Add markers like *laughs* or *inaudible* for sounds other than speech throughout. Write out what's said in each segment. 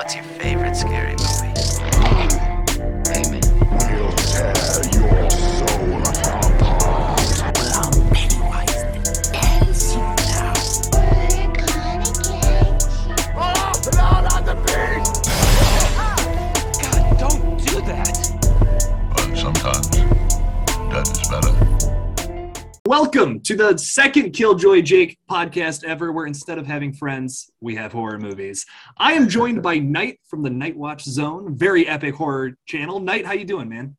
What's your favorite scary movie? Welcome to the second Killjoy Jake podcast ever, where instead of having friends, we have horror movies. I am joined by *laughs* Night from the Nightwatch Zone, very epic horror channel. Night, how you doing, man?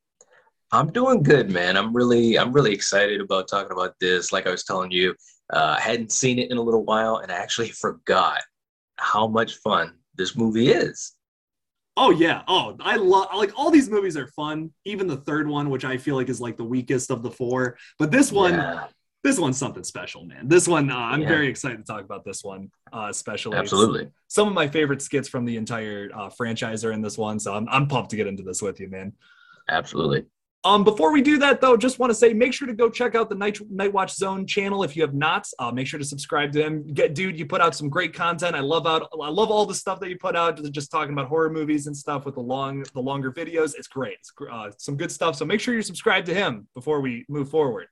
I'm doing good, man. I'm really, I'm really excited about talking about this. Like I was telling you, uh, I hadn't seen it in a little while, and I actually *laughs* forgot how much fun this movie is. Oh yeah. Oh, I love like all these movies are fun. Even the third one, which I feel like is like the weakest of the four, but this one, Yeah, this one's something special, man. This one, uh, I'm Yeah. very excited to talk about this one, uh, especially. Absolutely. some of my favorite skits from the entire uh, franchise are in this one, so I'm, I'm pumped to get into this with you, man. Absolutely. Um, before we do that, though, just want to say make sure to go check out the Night, Watch Zone channel if you have not. Uh, make sure to subscribe to him. Get, dude, you put out some great content. I love out. I love all the stuff that you put out. Just talking about horror movies and stuff with the long, the longer videos. It's great. It's uh, some good stuff. So make sure you subscribe to him before we move forward.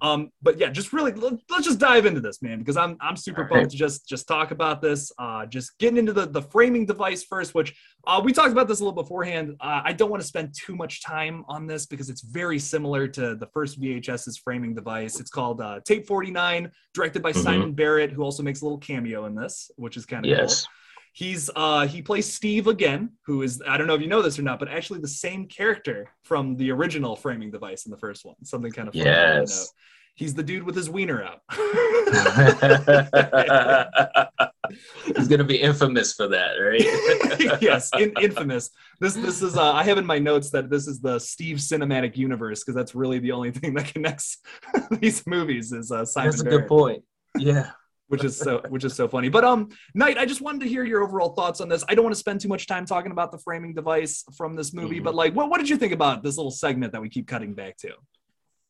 Um, but yeah, just really let, us just dive into this, man, because I'm I'm super All pumped right. to just just talk about this. Uh, just getting into the the framing device first, which uh, we talked about this a little beforehand. Uh, I don't want to spend too much time on this because it's very similar to the first VHS's framing device. It's called uh, Tape 49, directed by Mhm. Simon Barrett, who also makes a little cameo in this, which is kind of Yes. cool. He's uh he plays Steve again, who is I don't know if you know this or not, but actually the same character from the original framing device in the first one. Something kind of fun to note. Yes. He's the dude with his wiener out. *laughs* *laughs* He's gonna be infamous for that, right? *laughs* yes, in, infamous. This this is uh, I have in my notes that this is the Steve cinematic universe because that's really the only thing that connects these movies is uh, Simon That's a Barrett, good point. Yeah. Which is so *laughs* which is so funny. But um, Night, I just wanted to hear your overall thoughts on this. I don't want to spend too much time talking about the framing device from this movie, Mhm. but like, what what did you think about this little segment that we keep cutting back to?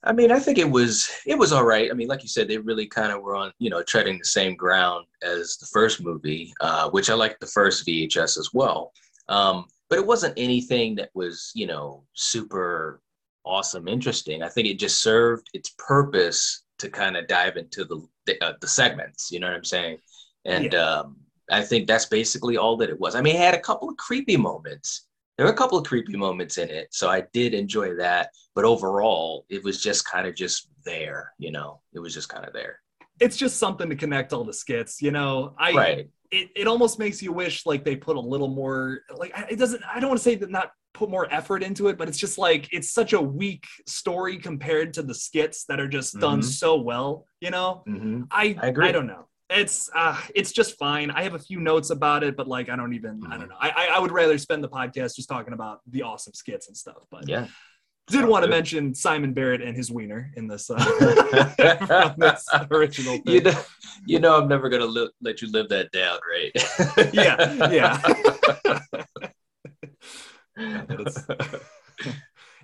I mean, I think it was it was all right. I mean, like you said, they really kind of were on, you know, treading the same ground as the first movie, uh, which I liked the first VHS as well. Um, but it wasn't anything that was, you know, super awesome, interesting. I think it just served its purpose to kind of dive into the the, uh, the segments. You know what I'm saying? And um, I think that's basically all that it was. I mean, it had a couple of creepy moments. There were a couple of creepy moments in it, so I did enjoy that but overall it was just kind of just there you know it was just kind of there It's just something to connect all the skits, you know. I right it, it almost makes you wish like they put a little more like it doesn't i don't want to say that not put more effort into it but it's just like it's such a weak story compared to the skits that are just done Mhm. so well you know? Hmm i I agree. i don't know. It's uh it's just fine. I have a few notes about it but like i don't even i don't Mhm. know. I, I i would rather spend the podcast just talking about the awesome skits and stuff but yeah. did want to mention simon barrett and his wiener in this uh *laughs* *laughs* this original thing. you know you know i'm never gonna li- let you live that down right? Yeah yeah *laughs* but it's- *laughs*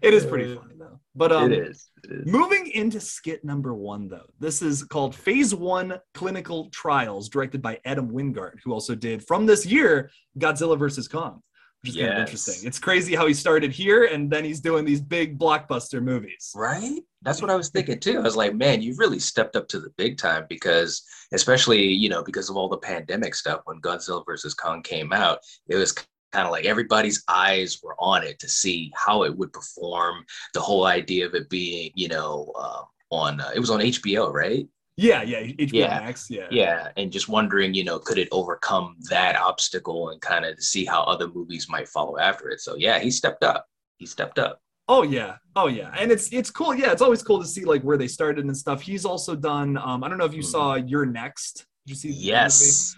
it is pretty funny though. But um, it is it is moving into skit number one though, this is called Phase One Clinical Trials, directed by Adam Wingard, who also did from this year Godzilla vs Kong, which is kind of interesting. It's crazy how he started here and then he's doing these big blockbuster movies. right that's what i was thinking too i was like man you've really stepped up to the big time because especially you know because of all the pandemic stuff when godzilla versus kong came out it was kind of like everybody's eyes were on it to see how it would perform the whole idea of it being you know uh, on uh, it was on hbo right Yeah, yeah, HBO Yeah. Max, yeah. yeah and just wondering you know could it overcome that obstacle and kind of see how other movies might follow after it so yeah he stepped up he stepped up Oh yeah, oh yeah, and it's it's cool. Yeah, it's always cool to see like where they started and stuff. He's also done. Um, I don't know if you Mhm. saw You're Next. Did you see? the movie? Yes.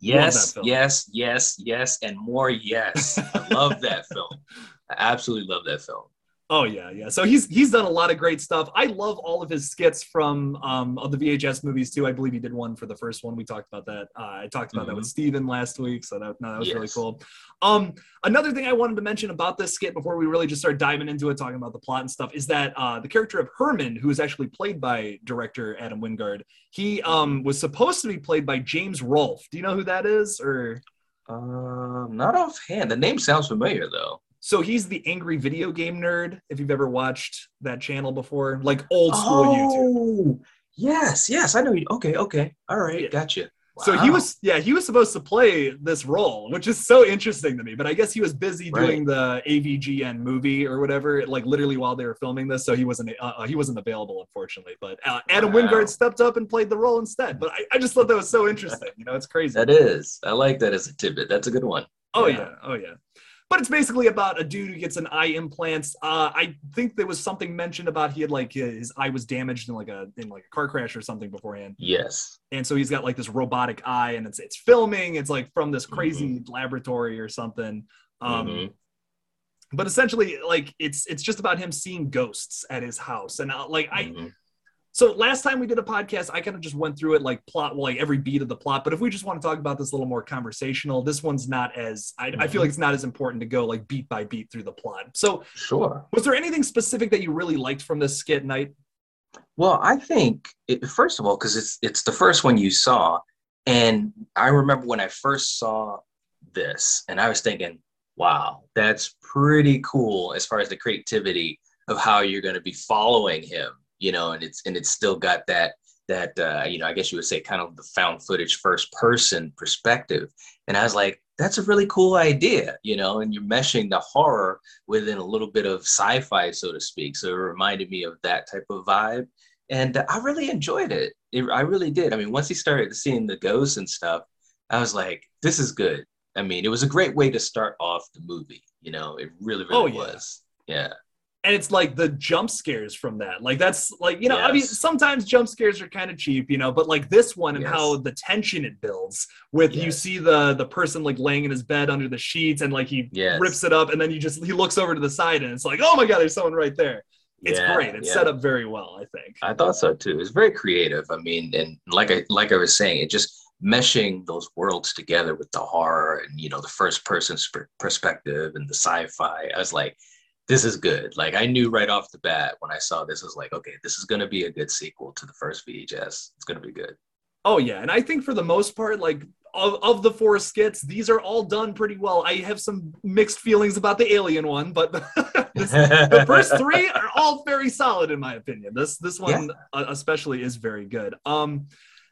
Yes, yes, yes, yes, and more yes. I love that *laughs* film. I absolutely love that film. Oh yeah, yeah. So he's he's done a lot of great stuff. I love all of his skits from um of the VHS movies too. I believe he did one for the first one. We talked about that. Uh, I talked about that with Steven last week, so that no, that was really cool. Um, another thing I wanted to mention about this skit before we really just start diving into it, talking about the plot and stuff, is that uh, the character of Herman, who is actually played by director Adam Wingard, he um was supposed to be played by James Rolfe. Do you know who that is? Or Um, not offhand. The name sounds familiar though. So he's the angry video game nerd. If you've ever watched that channel before, like old school YouTube. Oh, yes, yes. I know you. Okay, okay. All right, Yeah. gotcha. So he was, yeah, he was supposed to play this role, which is so interesting to me. But I guess he was busy Right. doing the AVGN movie or whatever, like literally while they were filming this. So he wasn't, uh, uh, he wasn't available, unfortunately. But uh, Adam Wow. Wingard stepped up and played the role instead. But I, I just thought that was so *laughs* interesting. You know, it's crazy. That is. I like that as a tidbit. That's a good one. Oh Yeah. yeah, oh yeah. But it's basically about a dude who gets an eye implants. Uh, I think there was something mentioned about he had like his eye was damaged in like a in like a car crash or something beforehand, Yes. and so he's got like this robotic eye, and it's it's filming. It's like from this crazy Mm-hmm. laboratory or something. Um, Mhm. But essentially, like it's it's just about him seeing ghosts at his house, and uh, like I Mhm. So last time we did a podcast, I kind of just went through it like plot, like every beat of the plot. But if we just want to talk about this a little more conversational, this one's not as I, I feel mm-hmm. like it's not as important to go like beat by beat through the plot. So Sure. was there anything specific that you really liked from this skit night? Well, I think it, first of all, because it's it's the first one you saw, and I remember when I first saw this, and I was thinking, wow, that's pretty cool as far as the creativity of how you're going to be following him, you know, and it's and it's still got that that uh, you know, I guess you would say kind of the found footage first person perspective, and I was like, that's a really cool idea, you know, and you're meshing the horror within a little bit of sci-fi, so to speak. So it reminded me of that type of vibe and I really enjoyed it. it. I really did. I mean, once he started seeing the ghosts and stuff, I was like, "This is good." I mean, it was a great way to start off the movie. You know, it really, really Oh, yeah. was. Yeah, And it's like the jump scares from that. Like that's like, you know, I mean, sometimes jump scares are kind of cheap, you know, but like this one and Yes. how the tension it builds with you see the the person like laying in his bed under the sheets and like he Yes. rips it up and then you just he looks over to the side and it's like, oh my god, there's someone right there. It's Yeah, great. It's yeah. set up very well, I think. I thought so too. It's very creative. I mean, and like I like I was saying, it just meshing those worlds together with the horror and you know the first person sp- perspective and the sci-fi. I was like, this is good. Like I knew right off the bat when I saw this, I was like, okay, this is gonna be a good sequel to the first VHS. It's gonna be good. Oh yeah, and I think for the most part, like of, of the four skits, these are all done pretty well. I have some mixed feelings about the alien one, but *laughs* this, the first *laughs* three are all very solid in my opinion. This this one uh, especially is very good. Um,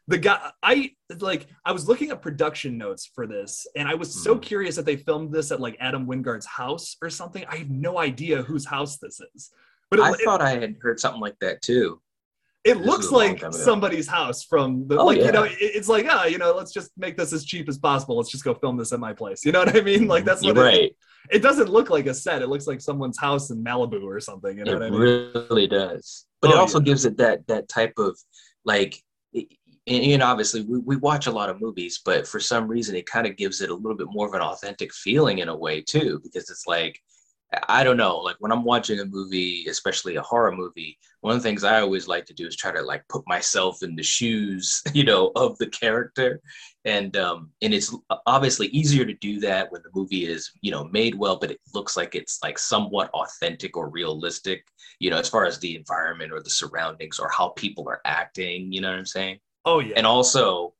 the guy I like I was looking at production notes for this, and I was so Mhm. curious that they filmed this at like Adam Wingard's house or something. I have no idea whose house this is, but it, I it- thought I had heard something like that too. it This looks was a long like somebody's house from the Oh, like you know it- it's like ah you know let's just make this as cheap as possible let's just go film this at my place you know what i mean like that's what it, right. it doesn't look like a set it looks like someone's house in malibu or something you know it what i mean really does but Oh, it also yeah. gives it that that type of like and, know obviously we, we watch a lot of movies but for some reason it kind of gives it a little bit more of an authentic feeling in a way too because it's like i don't know like when i'm watching a movie especially a horror movie one of the things i always like to do is try to like put myself in the shoes *laughs* you know of the character. And um and it's obviously easier to do that when the movie is you know made well but it looks like it's like somewhat authentic or realistic you know as far as the environment or the surroundings or how people are acting you know what i'm saying oh yeah. And also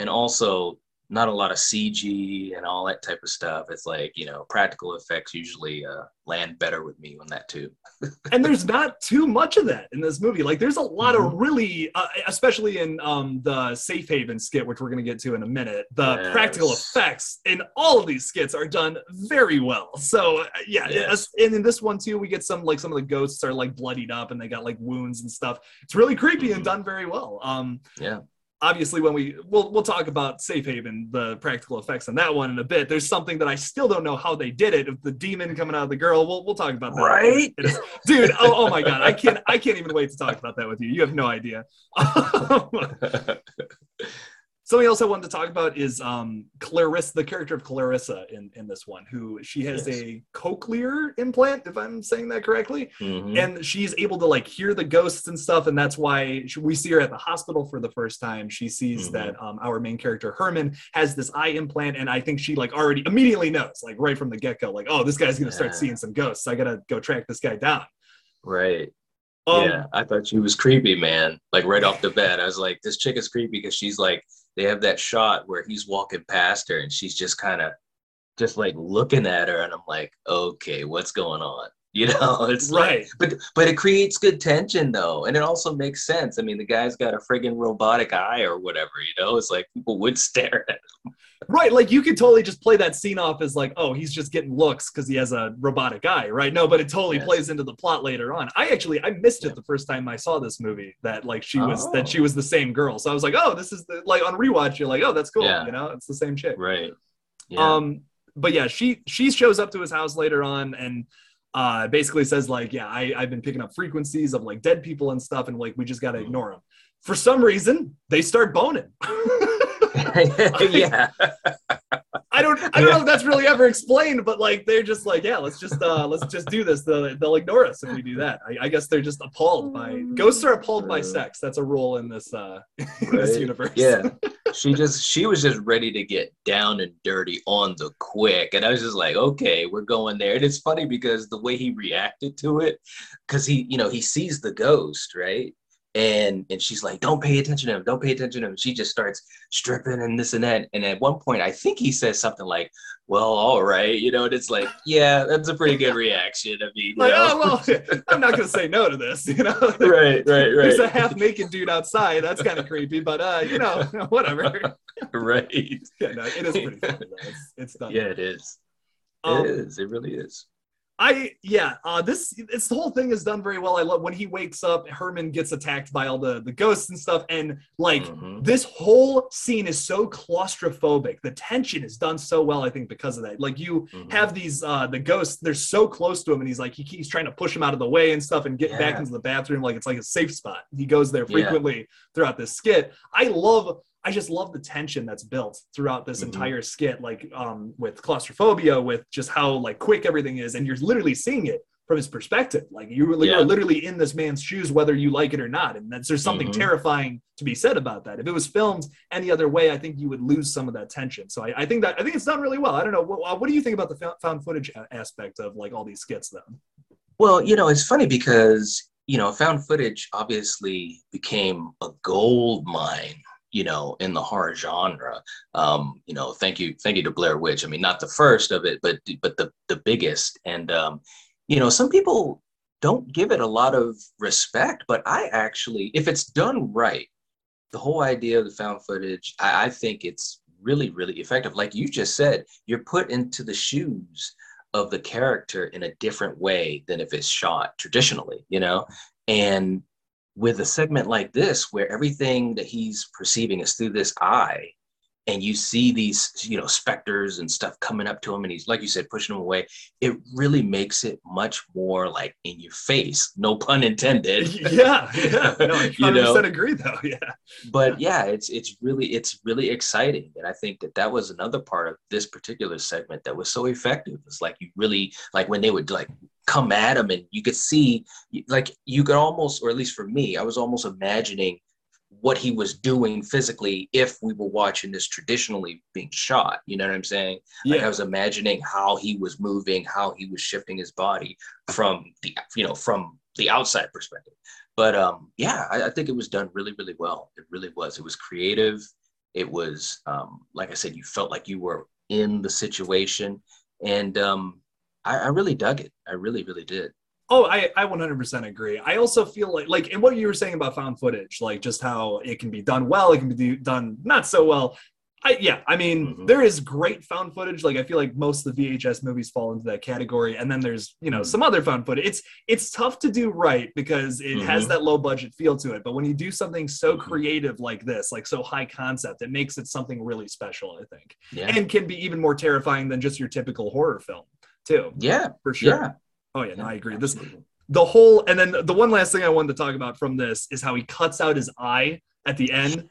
and also not a lot of cg and all that type of stuff. It's like you know practical effects usually uh, land better with me on that too. *laughs* And there's not too much of that in this movie. Like there's a lot of Mhm. really uh, especially in um the safe haven skit which we're going to get to in a minute the practical effects in all of these skits are done very well. So uh, yeah Yes. and in this one too we get some like some of the ghosts are like bloodied up and they got like wounds and stuff. It's really creepy and Mhm. done very well. Um yeah obviously when we we'll we'll talk about safe haven the practical effects on that one in a bit. There's something that i still don't know how they did it of the demon coming out of the girl. We'll, we'll talk about that. Right? *laughs* Dude oh, oh my god. I can't i can't even wait to talk about that with you. You have no idea *laughs* *laughs* something else i wanted to talk about is um clarissa the character of clarissa in in this one who she has Yes. a cochlear implant if i'm saying that correctly Mhm. and she's able to like hear the ghosts and stuff and that's why she, we see her at the hospital for the first time she sees Mhm. that um, our main character herman has this eye implant and i think she like already immediately knows like right from the get-go like oh this guy's gonna start seeing some ghosts i gotta go track this guy down right um, yeah, I thought she was creepy, man. Like right off the bat, I was like, this chick is creepy because she's like, they have that shot where he's walking past her and she's just kind of just like looking at her, and I'm like, okay, what's going on? You *laughs* know, it's like, right. but but it creates good tension though, and it also makes sense. I mean, the guy's got a friggin' robotic eye or whatever. You know, it's like people would *laughs* stare at. Him. Right, like you could totally just play that scene off as like, oh, he's just getting looks because he has a robotic eye, right? No, but it totally Yes. plays into the plot later on. I actually I missed Yeah. it the first time I saw this movie that like she was Oh. that she was the same girl. So I was like, oh, this is the like on rewatch, you're like, oh, that's cool, Yeah. you know, it's the same chick. Right. Yeah. Um, but yeah, she she shows up to his house later on and uh basically says like, yeah, I I've been picking up frequencies of like dead people and stuff, and like we just gotta Mhm. ignore them. For some reason, they start boning. *laughs* *laughs* yeah. *laughs* I don't I don't know if that's really ever explained, but like they're just like, yeah, let's just uh let's just do this. They'll, they'll ignore us if we do that. I, I guess they're just appalled by ghosts are appalled by sex. That's a rule in this uh *laughs* in this universe. Yeah. *laughs* She just she was just ready to get down and dirty on the quick. And I was just like, okay, we're going there. And it's funny because the way he reacted to it, because he, you know, he sees the ghost, right? And and she's like, don't pay attention to him, don't pay attention to him. She just starts stripping and this and that. And at one point, I think he says something like, Well, all right, you know, and it's like, yeah, that's a pretty good reaction. I mean, Like, know? oh well, *laughs* I'm not gonna say no to this, you know. *laughs* right, right, right. There's a half naked dude outside. That's kind of creepy, but uh, you know, *laughs* whatever. right. Yeah, no, it is pretty funny though. It's, it's done. Yeah, it is. Um, it is. It really is. I yeah, uh this the whole thing is done very well. I love when he wakes up, Herman gets attacked by all the the ghosts and stuff, and like Mhm. this whole scene is so claustrophobic. The tension is done so well, I think, because of that. Like you Mhm. have these uh the ghosts, they're so close to him, and he's like he keeps trying to push him out of the way and stuff and get back into the bathroom, like it's like a safe spot. He goes there Yeah. frequently throughout this skit. I love I just love the tension that's built throughout this Mhm. entire skit, like um, with claustrophobia, with just how like quick everything is, and you're literally seeing it from his perspective. Like you really Yeah. are literally in this man's shoes, whether you like it or not. And that's, there's something Mhm. terrifying to be said about that. If it was filmed any other way, I think you would lose some of that tension. So I, I think that I think it's done really well. I don't know. What, what do you think about the found footage aspect of like all these skits, though? Well, you know, it's funny because, you know, found footage obviously became a gold mine, you know, in the horror genre. Um, you know, thank you, thank you to Blair Witch. I mean, not the first of it, but but the the biggest. And um, you know, some people don't give it a lot of respect, but I actually, if it's done right, the whole idea of the found footage, I, I think it's really, really effective. Like you just said, you're put into the shoes of the character in a different way than if it's shot traditionally, you know? And with a segment like this, where everything that he's perceiving is through this eye, and you see these, you know, specters and stuff coming up to him, and he's, like you said, pushing him away, it really makes it much more like in your face, no pun intended. *laughs* yeah, yeah. No, *laughs* I 100% You know? agree, though. Yeah. but yeah it's it's really it's really exciting and i think that that was another part of this particular segment that was so effective it's like you really like when they would like come at him and you could see like you could almost or at least for me i was almost imagining what he was doing physically if we were watching this traditionally being shot you know what i'm saying like I was imagining how he was moving, how he was shifting his body from the you know from the outside perspective. But um, yeah, I, I think it was done really, really well. It really was. It was creative. It was um, like I said, you felt like you were in the situation, and um, I, I really dug it. I really, really did. Oh, I, I 100% agree. I also feel like, like, and what you were saying about found footage, like just how it can be done well, it can be done not so well. I, yeah, I mean, Mhm. there is great found footage. Like, I feel like most of the VHS movies fall into that category, and then there's, you know, Mhm. some other found footage. It's it's tough to do right because it has Mhm. that low budget feel to it. But when you do something so Mhm. creative like this, like so high concept, it makes it something really special. I think, Yeah, and can be even more terrifying than just your typical horror film, too. yeah, For sure. yeah. Oh yeah, no, I agree. This the whole and then the one last thing I wanted to talk about from this is how he cuts out his eye at the end.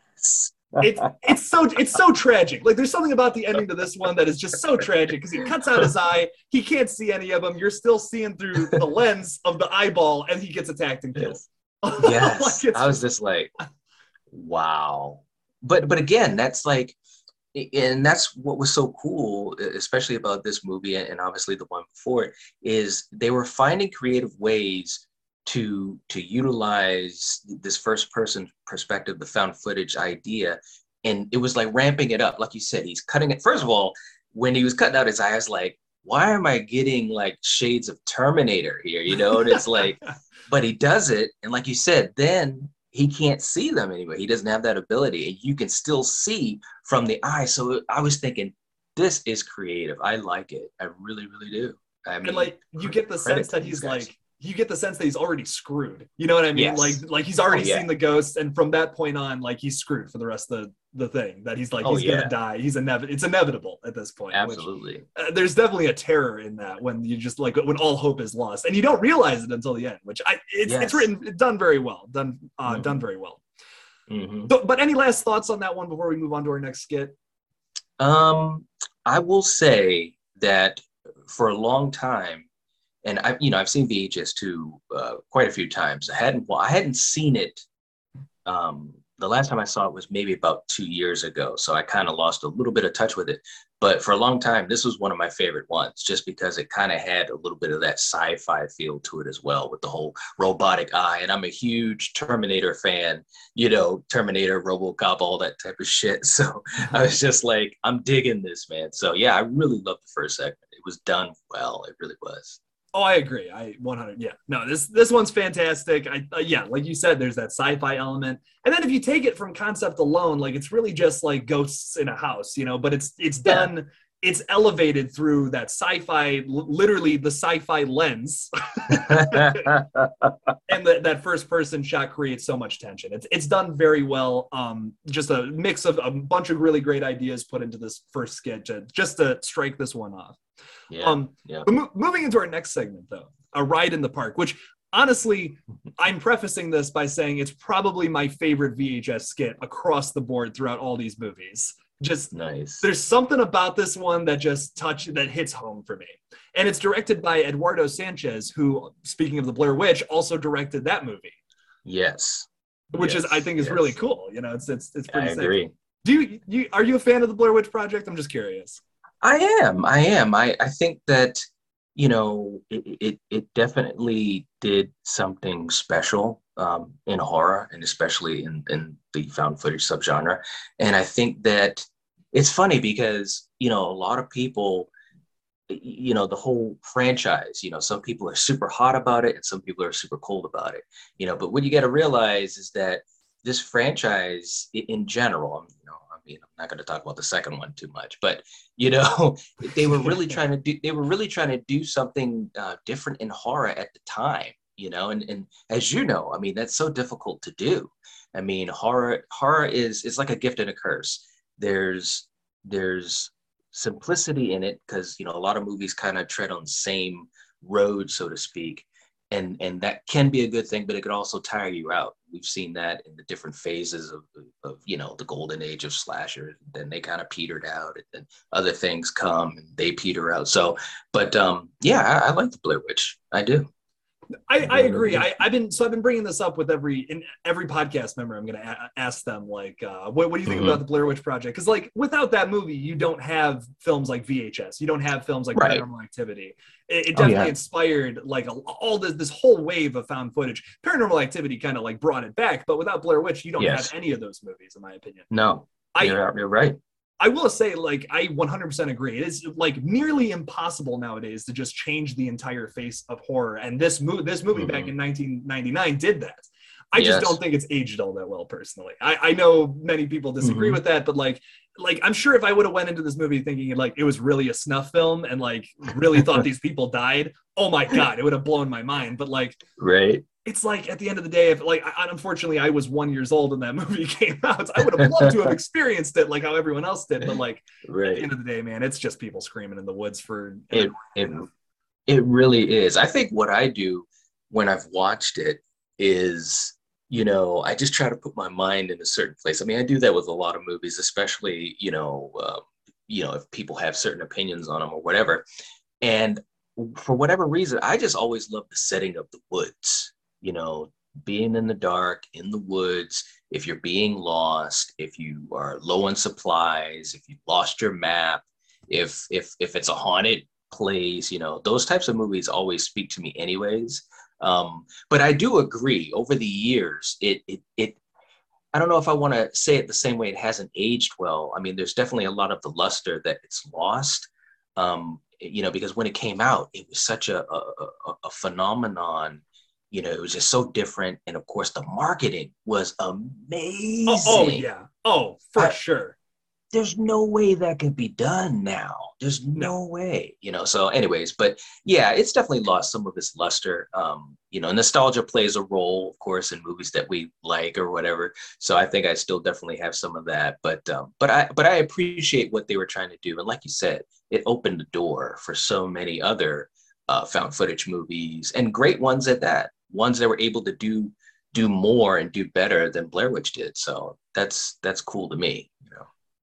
It's it's so it's so tragic. Like there's something about the ending to this one that is just so tragic because he cuts out his eye. He can't see any of them. You're still seeing through the lens of the eyeball, and he gets attacked and killed. *laughs* yes Like, i was just like wow but but again that's like and that's what was so cool especially about this movie and obviously the one before it is they were finding creative ways to to utilize this first person perspective the found footage idea and it was like ramping it up like you said he's cutting it first of all when he was cutting out his eye, I was like, why am I getting like shades of Terminator here? You know, and it's like, *laughs* but he does it, and like you said, then he can't see them anyway. He doesn't have that ability, and you can still see from the eye. So I was thinking, this is creative. I like it. I really, really do. I mean, and like you get the sense that he's guys. like you get the sense that he's already screwed you know what i mean Yes. like like he's already Oh, yeah. seen the ghosts, and from that point on like he's screwed for the rest of the, the thing that he's like Oh, he's yeah. gonna die he's inevitable it's inevitable at this point which, absolutely. uh, there's definitely a terror in that when you just like when all hope is lost and you don't realize it until the end which i it's, Yes. it's written it's done very well done uh, Mhm. done very well Mhm. so, but any last thoughts on that one before we move on to our next skit Um, I will say that for a long time, and I, you know, I've seen VHS two uh, quite a few times. I hadn't, well, I hadn't seen it. Um, the last time I saw it was maybe about two years ago, so I kind of lost a little bit of touch with it. But for a long time, this was one of my favorite ones, just because it kind of had a little bit of that sci-fi feel to it as well, with the whole robotic eye. And I'm a huge Terminator fan, you know, Terminator, RoboCop, all that type of shit. *laughs* So I was just like, I'm digging this, man. So yeah, I really loved the first segment. It was done well. It really was. Oh, I agree. I 100. Yeah, no, this this one's fantastic. I uh, yeah, like you said, there's that sci-fi element, and then if you take it from concept alone, like it's really just like ghosts in a house, you know. But it's it's Yeah. done. It's elevated through that sci-fi, li- literally the sci-fi lens, *laughs* and that that first person shot creates so much tension. It's it's done very well. Um, just a mix of a bunch of really great ideas put into this first sketch, just to strike this one off. Yeah. Um, yeah. but mo- moving into our next segment, though, a ride in the park, which honestly, I'm prefacing this by saying it's probably my favorite VHS skit across the board throughout all these movies. Just nice. there's something about this one that just touch that hits home for me, and it's directed by Eduardo Sanchez, who, speaking of the Blair Witch, also directed that movie, Yes. which is I think is yes. really cool. You know, it's it's it's I pretty. sick. agree. Do you, you are you a fan of the Blair Witch Project? I'm just curious. I am. I am. I, I think that, you know, it, it, it definitely did something special um, in horror and especially in, in the found footage subgenre. And I think that it's funny because, you know, a lot of people, you know, the whole franchise, you know, some people are super hot about it and some people are super cold about it, you know, but what you got to realize is that this franchise in general, you know, mean, I'm not going to talk about the second one too much, but you know *laughs* they were really trying to do they were really trying to do something uh, different in horror at the time you know and and as you know i mean that's so difficult to do. I mean horror horror is it's like a gift and a curse. There's there's simplicity in it because you know a lot of movies kind of tread on the same road so to speak and and that can be a good thing but it could also tire you out. We've seen that in the different phases of, of you know the golden age of slashers then they kind of petered out and then other things come and they peter out. So but um yeah i, I like the blair witch. I do I, I agree. I, I've been so I've been bringing this up with every in every podcast member. I'm going to a- ask them like, uh, what, what do you think Mhm. about the Blair Witch Project? Because like without that movie, you don't have films like VHS. You don't have films like Right. Paranormal Activity. It, it Oh, definitely yeah. inspired like a, all this this whole wave of found footage. Paranormal Activity kind of like brought it back, but without Blair Witch, you don't Yes. have any of those movies, in my opinion. no I you're, you're right I will say, like, I 100% agree. It is like nearly impossible nowadays to just change the entire face of horror. And this movie, this movie back Mhm. in 1999 did that. I just don't think it's aged all that well, personally. I, I know many people disagree Mhm. with that, but like, like I'm sure if I would have went into this movie thinking like it was really a snuff film and like really thought *laughs* these people died, oh my god, it would have blown my mind. But like, right it's like at the end of the day, if like I, unfortunately I was one years old when that *laughs* movie came out, I would have loved to have *laughs* experienced it like how everyone else did. But like at the end of the day, man, it's just people screaming in the woods for it, it it really is. I think what i do when i've watched it is you know i just try to put my mind in a certain place. I mean i do that with a lot of movies especially you know um, you know if people have certain opinions on them or whatever. And for whatever reason i just always love the setting of the woods you know being in the dark in the woods if you're being lost if you are low on supplies if you lost your map if if if it's a haunted place you know those types of movies always speak to me anyways um but i do agree over the years it it it I don't know if I want to say it the same way. It hasn't aged well. I mean, there's definitely a lot of the luster that it's lost. Um, you know, because when it came out, it was such a a, a, a phenomenon. You know, it was just so different, and of course, the marketing was amazing. Oh, oh yeah. Oh, for I- sure. there's no way that could be done now. There's no way, you know. So, anyways, but yeah, it's definitely lost some of its luster. Um, you know, nostalgia plays a role, of course, in movies that we like or whatever. So, I think I still definitely have some of that. But, um, but I, but I appreciate what they were trying to do, and like you said, it opened the door for so many other uh, found footage movies and great ones at that. Ones that were able to do do more and do better than Blair Witch did. So that's that's cool to me.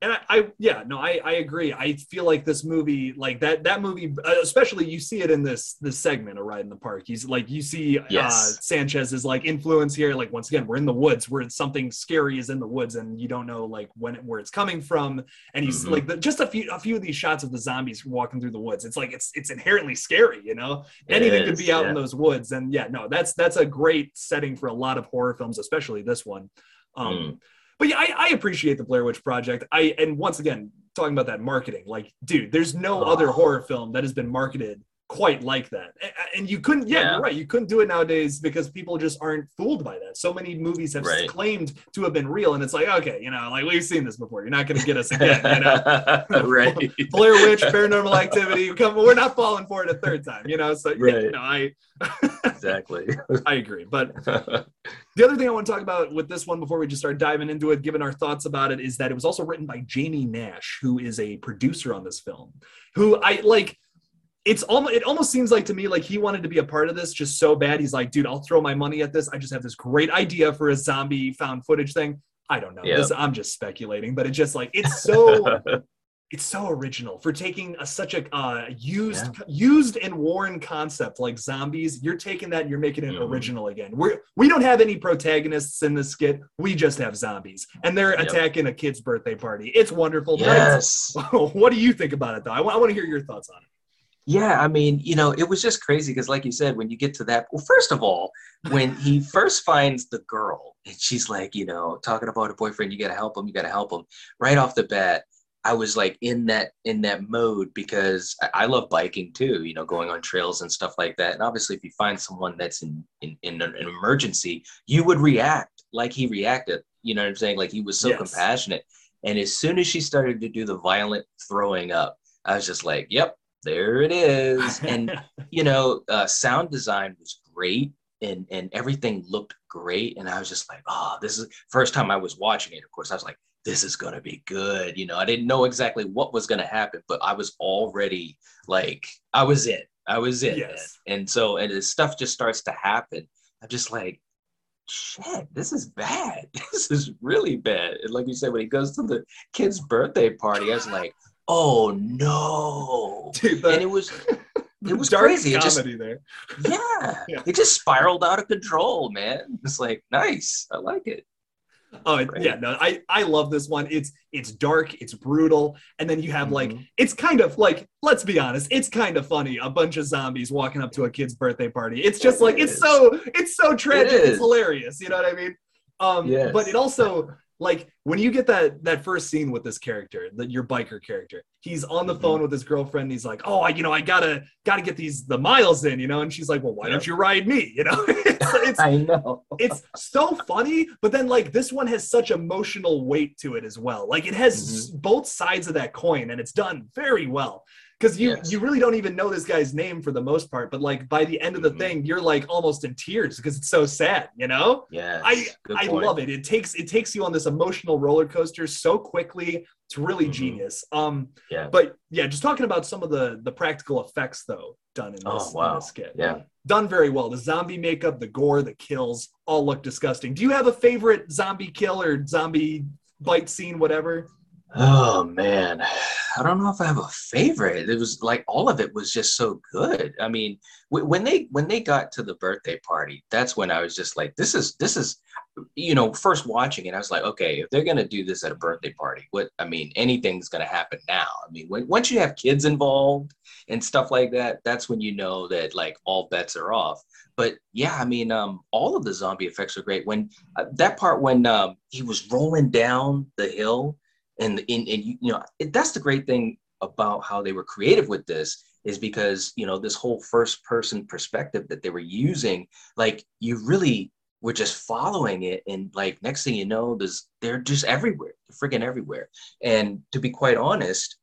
And I, I yeah no I, I agree. I feel like this movie like that that movie uh, especially you see it in this this segment of ride in the park. He's like you see uh, Yes. sanchez's like influence here. Like once again we're in the woods where something scary is in the woods and you don't know like when it, where it's coming from. And he's Mhm. like the, just a few a few of these shots of the zombies walking through the woods. It's like it's it's inherently scary you know? It anything could be out in those woods. And yeah no that's that's a great setting for a lot of horror films especially this one. Um Mm. But yeah I, I appreciate the blair witch project i and once again talking about that marketing like dude there's no Oh. other horror film that has been marketed quite like that and you couldn't yeah, Yeah. you're right you couldn't do it nowadays because people just aren't fooled by that so many movies have Right. claimed to have been real and it's like okay you know like we've seen this before you're not going to get us *laughs* again you know right. *laughs* Blair Witch, Paranormal Activity. Come, we're not falling for it a third time, you know. So yeah, Right. no, I exactly. *laughs* I agree. But the other thing I want to talk about with this one before we just start diving into it, given our thoughts about it, is that it was also written by Jamie Nash, who is a producer on this film. Who I like. It's almost it almost seems like to me like he wanted to be a part of this just so bad. He's like, dude, I'll throw my money at this. I just have this great idea for a zombie found footage thing. I don't know. Yeah. This, I'm just speculating, but it's just like it's so *laughs* it's so original for taking a, such a uh, used used and worn concept like zombies you're taking that and you're making it Mhm. original again we're we don't have any protagonists in this skit we just have zombies and they're Yep. attacking a kid's birthday party it's wonderful yes. *laughs* what do you think about it though i want to hear your thoughts on it Yeah, I mean, you know, it was just crazy because, like you said, when you get to that, well, first of all, when *laughs* he first finds the girl and she's like, you know, talking about her boyfriend, you got to help him, you got to help him. Right off the bat, I was like in that in that mode because I, I love biking too, you know, going on trails and stuff like that. And obviously, if you find someone that's in in, in an, an emergency, you would react like he reacted. You know what I'm saying? Like he was so Yes. compassionate. And as soon as she started to do the violent throwing up, I was just like, "Yep, there it is." And *laughs* you know, uh, sound design was great, and and everything looked great. And I was just like, "Oh, this is first time I was watching it." Of course, I was like, "This is gonna be good." You know, I didn't know exactly what was gonna happen, but I was already like, I was in. I was in. Yes. And so, and stuff just starts to happen, I'm just like, shit, this is bad. *laughs* This is really bad. And like you said, when he goes to the kid's birthday party, I was like, oh no. Dude, the, And it was, *laughs* it was dark crazy. It just- there yeah, *laughs* Yeah. it just spiraled out of control, man. It's like, nice. I like it. Oh it- Right. yeah, no, I I love this one. It's it's dark, it's brutal, and then you have like Mhm. it's kind of like let's be honest, it's kind of funny. A bunch of zombies walking up to a kid's birthday party. It's just It like it's so it's so tragic. is. It's hilarious. You know what I mean? Um, Yes. but it also like when you get that that first scene with this character, that your biker character, he's on the Mhm. phone with his girlfriend. And he's like, "Oh, I, you know, I gotta gotta get these the miles in," you know, and she's like, "Well, why Yep. don't you ride me?" You know, *laughs* it's, it's I know. it's so funny, but then like this one has such emotional weight to it as well. Like it has Mm-hmm. both sides of that coin, and it's done very well. Because you Yes. you really don't even know this guy's name for the most part, but like by the end of the Mhm. thing, you're like almost in tears because it's so sad. You know, yeah I I love it. It takes it takes you on this emotional roller coaster so quickly. It's really Mhm. genius. Um, Yeah. but yeah, just talking about some of the the practical effects though done in this, Oh, in this skit Yeah. done very well. The zombie makeup, the gore, the kills all look disgusting. Do you have a favorite zombie kill or zombie bite scene, whatever? Oh man. I don't know if I have a favorite. It was like all of it was just so good. I mean, w- when they when they got to the birthday party, that's when I was just like, this is this is, you know, first watching it, I was like, okay, if they're gonna do this at a birthday party, what I mean, anything's gonna happen now. I mean, when, once you have kids involved and stuff like that, that's when you know that like all bets are off. But yeah, I mean, um, all of the zombie effects are great. When uh, that part when um, he was rolling down the hill and and, you know it, that's the great thing about how they were creative with this is because you know this whole first person perspective that they were using like you really were just following it and like next thing you know there's they're just everywhere they're freaking everywhere. And to be quite honest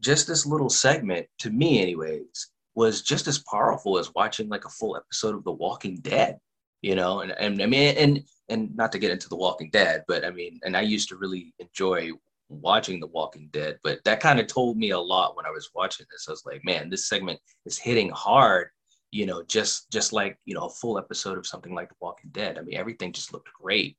just this little segment to me anyways was just as powerful as watching like a full episode of the walking dead you know? And, and i mean and and not to get into the walking dead but i mean and i used to really enjoy watching The Walking Dead, but that kind of told me a lot when I was watching this. I was like, man, this segment is hitting hard, you know, just just like, you know, a full episode of something like The Walking Dead. I mean, everything just looked great.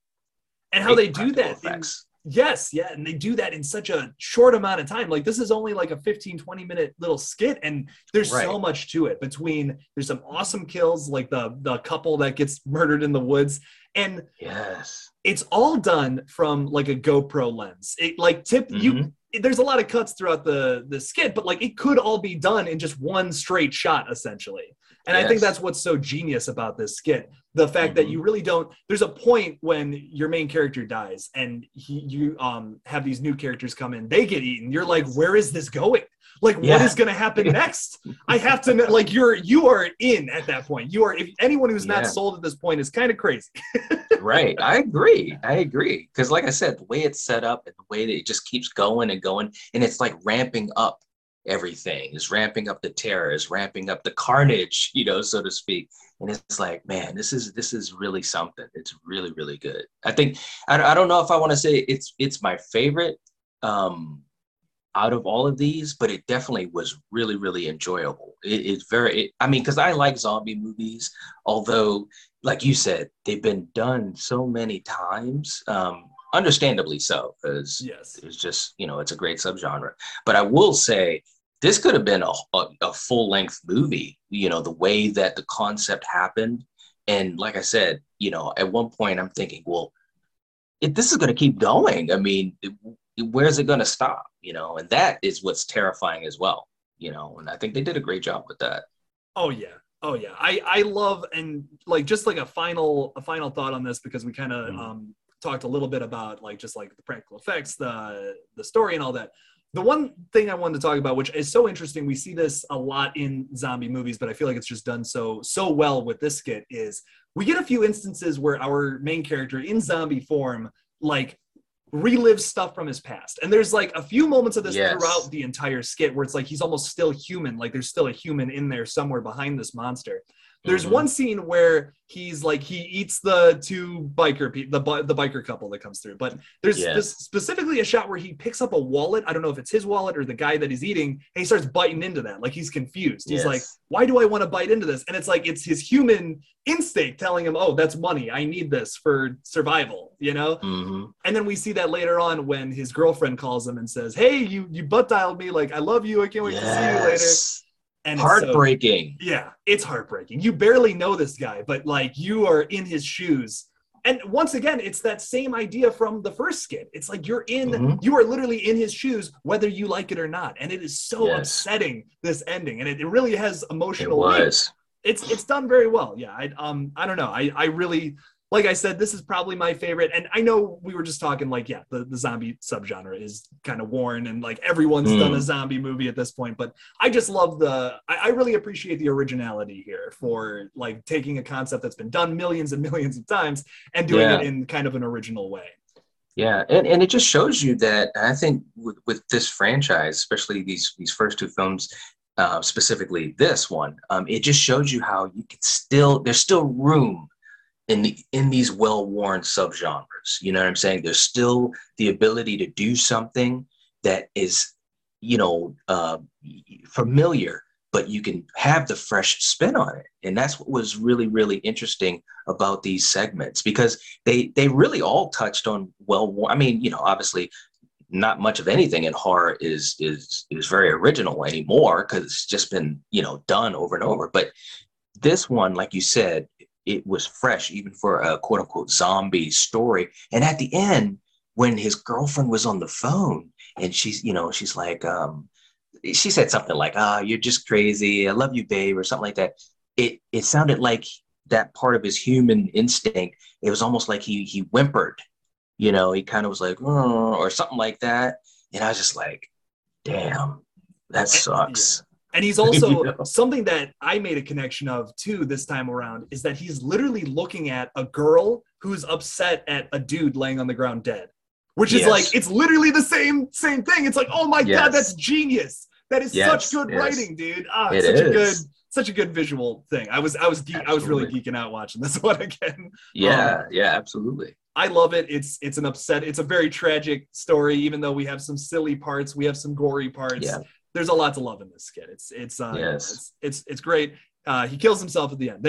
And how they do that. in-. Yes, yeah, and they do that in such a short amount of time. Like this is only like a 15 20 minute little skit and there's so much to it between there's some awesome kills like the the couple that gets murdered in the woods and Yes. it's all done from like a GoPro lens. It like tip you Mhm. There's a lot of cuts throughout the the skit, but like it could all be done in just one straight shot essentially. And I think that's what's so genius about this skit. The fact that Mhm. you really don't there's a point when your main character dies and he, you um have these new characters come in, they get eaten. You're like, where is this going? Like what Yeah. is going to happen *laughs* next? I have to know like you're you are in at that point. You are if anyone who's not Yeah. sold at this point is kind of crazy. *laughs* right. I agree. I agree. Because, like I said, the way it's set up and the way that it just keeps going and going, and it's like ramping up everything, is ramping up the terror, is ramping up the carnage, you know, so to speak. And it's like, man, this is this is really something. It's really, really good. I think I, I don't know if I want to say it's it's my favorite um out of all of these, but it definitely was really, really enjoyable. It, it's very, it, I mean, because I like zombie movies, although like you said, they've been done so many times. Um, understandably so, because yes. it's just you know it's a great subgenre. But I will say this could have been a, a, a full length movie. You know the way that the concept happened, and like I said, you know at one point I'm thinking, well, if this is going to keep going, I mean, it, where's it going to stop? You know, and that is what's terrifying as well. You know, and I think they did a great job with that. Oh yeah. Oh yeah. I I love and like just like a final a final thought on this because we kind of Mhm. um talked a little bit about like just like the practical effects, the the story and all that. The one thing I wanted to talk about, which is so interesting, we see this a lot in zombie movies, but I feel like it's just done so so well with this skit, is we get a few instances where our main character in zombie form like relives stuff from his past. And there's like a few moments of this Yes. throughout the entire skit where it's like he's almost still human, like there's still a human in there somewhere behind this monster. There's Mhm. one scene where he's like he eats the two biker pe- the the biker couple that comes through. But there's Yes. this specifically a shot where he picks up a wallet. I don't know if it's his wallet or the guy that he's eating, and he starts biting into that. Like he's confused. He's Yes. like, "Why do I want to bite into this?" And it's like it's his human instinct telling him, "Oh, that's money. I need this for survival." You know. Mhm. And then we see that later on when his girlfriend calls him and says, "Hey, you you butt dialed me. Like I love you. I can't wait to see you later." And it's so- Heartbreaking. yeah, it's heartbreaking. You barely know this guy, but like you are in his shoes. And once again, it's that same idea from the first skit. It's like you're in, Mhm. you are literally in his shoes, whether you like it or not. And it is so Yes. upsetting this ending, and it, it really has It emotional weight was. it's it's done very well. Yeah, I um I don't know. I I really like I said this is probably my favorite. And I know we were just talking like yeah, the, the zombie subgenre is kind of worn and like everyone's Mm. done a zombie movie at this point. But I just love the I, I really appreciate the originality here for like taking a concept that's been done millions and millions of times and doing Yeah. it in kind of an original way. Yeah, and, and it just shows you that I think with, with this franchise, especially these these first two films, uh, specifically this one, um, it just shows you how you can still there's still room in the in these well-worn subgenres. You know what I'm saying? There's still the ability to do something that is, you know, uh, familiar, but you can have the fresh spin on it, and that's what was really really interesting about these segments because they they really all touched on well i mean you know obviously not much of anything in horror is is is very original anymore because it's just been you know done over and over. But this one, like you said, it was fresh even for a quote unquote zombie story. And at the end, when his girlfriend was on the phone and she's you know she's like um she said something like ah you're just crazy. I love you babe or something like that. It it sounded like that part of his human instinct it was almost like he he whimpered you know he kind of was like "Oh," or something like that. And i was just like damn that sucks And he's also *laughs* something that I made a connection of too this time around is that he's literally looking at a girl who's upset at a dude laying on the ground dead, which is Yes. like it's literally the same same thing. It's like, oh my god, that's genius. That is Yes, such good yes. writing, dude. Ah, It such a good such a good visual thing. I was I was geek, I was really geeking out watching this *laughs* one again. yeah yeah absolutely I love it. It's it's an upset. It's a very tragic story. Even though we have some silly parts, we have some gory parts. Yeah. There's a lot to love in this skit. It's it's uh, Yes. it's, it's it's great. Uh, he kills himself at the end. *laughs*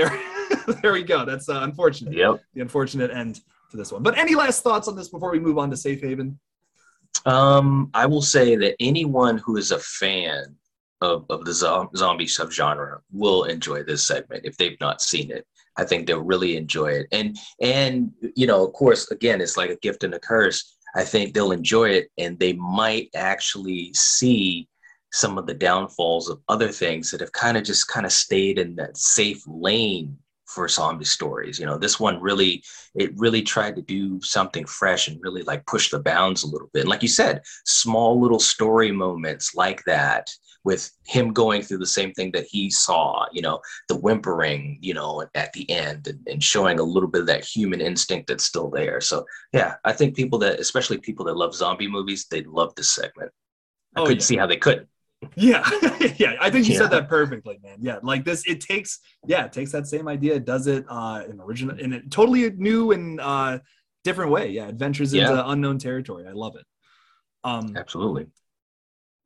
There, there we go. That's uh, unfortunate. yep The unfortunate end to this one. But any last thoughts on this before we move on to Safe Haven? Um, I will say that anyone who is a fan of, of the zo- zombie subgenre will enjoy this segment if they've not seen it. I think they'll really enjoy it. And and you know, of course, again, it's like a gift and a curse. I think they'll enjoy it and they might actually see some of the downfalls of other things that have kind of just kind of stayed in that safe lane for zombie stories. You know, this one really it really tried to do something fresh and really like push the bounds a little bit. And like you said, small little story moments like that with him going through the same thing that he saw, you know, the whimpering, you know, at the end and, and showing a little bit of that human instinct that's still there. So yeah, I think people that especially people that love zombie movies, they love this segment. I Oh, couldn't yeah. see how they couldn't. Yeah, *laughs* yeah. I think you Yeah. said that perfectly, man. Yeah, like this, it takes yeah, it takes that same idea, does it uh in original in a totally new and uh different way. Yeah, adventures into Yeah. unknown territory. I love it. Um, Absolutely.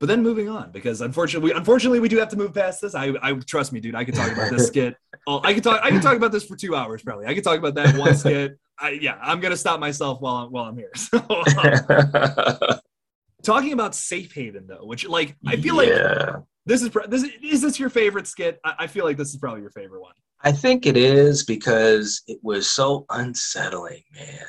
but then moving on because unfortunately, we, unfortunately, we do have to move past this. I, I trust me, dude. I could talk about this skit. Oh, I could talk. I could talk about this for two hours, probably. I could talk about that one skit. I, yeah, I'm gonna stop myself while I'm while I'm here. *laughs* So, um, *laughs* talking about Safe Haven though, which like I feel like this is this is, is this your favorite skit? I, I feel like this is probably your favorite one. I think it is because it was so unsettling, man.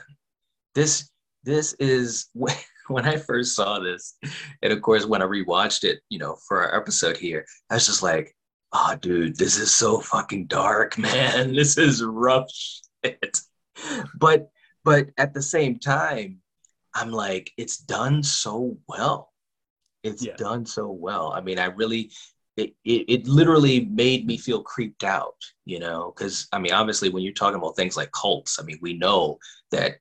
This this is *laughs* when, when I first saw this, and of course when I rewatched it, you know, for our episode here, I was just like, "Oh, dude, this is so fucking dark, *laughs* man. This is rough shit." But but at the same time, I'm like, it's done so well. It's Yeah. done so well. I mean, I really it, it, it literally made me feel creeped out, you know, because I mean, obviously, when you're talking about things like cults, I mean, we know that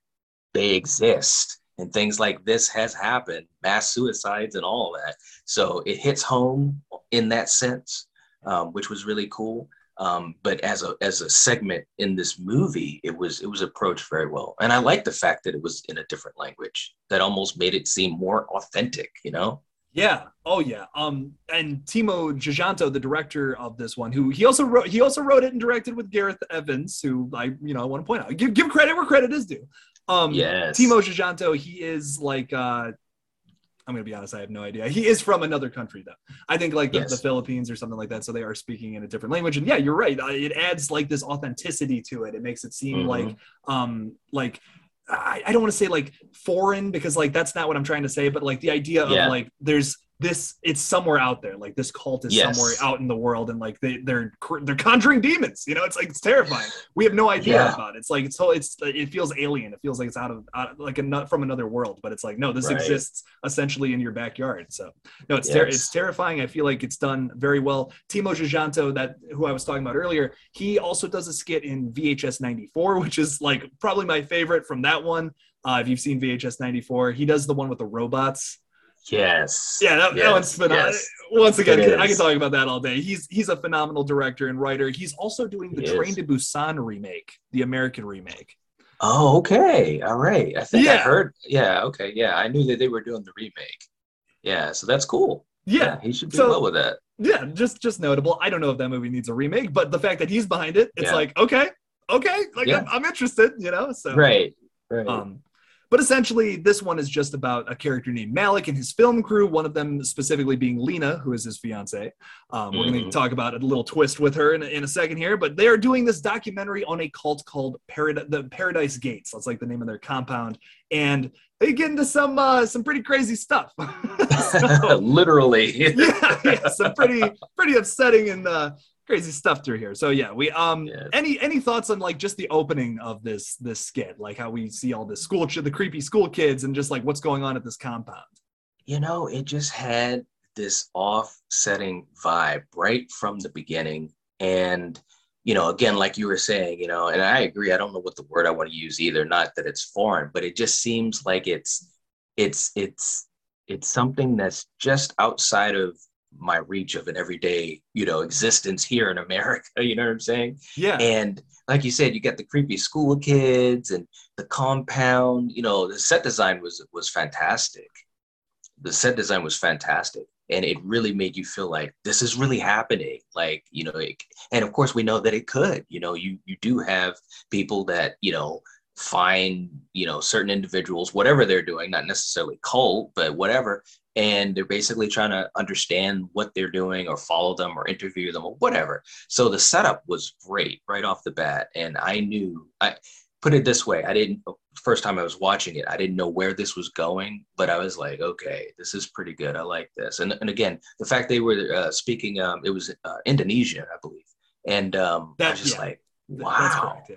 they exist and things like this has happened, mass suicides and all that. So it hits home in that sense, um, which was really cool. Um, but as a as a segment in this movie, it was it was approached very well, and I like the fact that it was in a different language that almost made it seem more authentic, you know. Yeah. Oh yeah. Um, and Timo Tjahjanto, the director of this one, who he also wrote, he also wrote it and directed with Gareth Evans, who I, you know, I want to point out, give, give credit where credit is due. Um, Yes. Timo Tjahjanto, he is like, uh, I'm gonna be honest, I have no idea. He is from another country though. I think like the, Yes. the Philippines or something like that. So they are speaking in a different language. And yeah, you're right. It adds like this authenticity to it. It makes it seem Mhm. like, um, like I, I don't want to say like foreign because like that's not what I'm trying to say, but like the idea Yeah. of like there's this it's somewhere out there. Like this cult is Yes. somewhere out in the world and like they they're they're conjuring demons you know? It's like it's terrifying. We have no idea Yeah. about it. It's like it's so it's it feels alien. It feels like it's out of out, like a nut from another world but it's like no this Right. exists essentially in your backyard so. No it's ter- it's terrifying. I feel like it's done very well. Timo Tjahjanto that who i was talking about earlier he also does a skit in vhs 94 which is like probably my favorite from that one. Uh, if you've seen vhs 94 he does the one with the robots Yes. yeah, that, that Yes, one's phenomenal. yes. Once again, I can talk about that all day. He's he's a phenomenal director and writer. He's also doing the He Train is. to Busan remake, the American remake. Oh, okay. All right. I think I heard. Yeah. Okay. Yeah. I knew that they were doing the remake. Yeah. So that's cool. Yeah, He should do So- well with that. yeah, just just notable. I don't know if that movie needs a remake, but the fact that he's behind it, it's Yeah. like okay, okay, like Yeah. I'm, I'm interested, you know. So Right. Right. Um, but essentially, this one is just about a character named Malik and his film crew. One of them specifically being Lena, who is his fiance. Um, We're going to Mhm. talk about a little twist with her in, a- in a second here, but they are doing this documentary on a cult called Parad- the Paradise Gates. That's like the name of their compound, and they get into some uh, some pretty crazy stuff. *laughs* So- *laughs* Literally. *laughs* yeah, yeah, some pretty pretty upsetting and uh, crazy stuff through here. So yeah, we um Yes. any any thoughts on like just the opening of this this skit, like how we see all the school the creepy school kids and just like what's going on at this compound. you know, it just had this offsetting vibe right from the beginning. And, you know, again, like you were saying, you know, and I agree, I don't know what the word I want to use either, not that it's foreign, but it just seems like it's it's it's it's something that's just outside of my reach of an everyday, you know, existence here in America. *laughs* You know what I'm saying? Yeah, And like you said, you got the creepy school kids and the compound. You know, the set design was was fantastic. The set design was fantastic, and it really made you feel like this is really happening. Like you know, it, and of course we know that it could. You know, you you do have people that you know find you know certain individuals, whatever they're doing, not necessarily cult, but whatever, and they're basically trying to understand what they're doing or follow them or interview them or whatever. So the setup was great right off the bat. And I knew, I put it this way I didn't, first time I was watching it, I didn't know where this was going, but I was like, okay, this is pretty good. I like this. And, and again, the fact they were uh, speaking, um, it was uh, Indonesian, I believe. And um, I was just yeah. like, wow. correct. Yeah.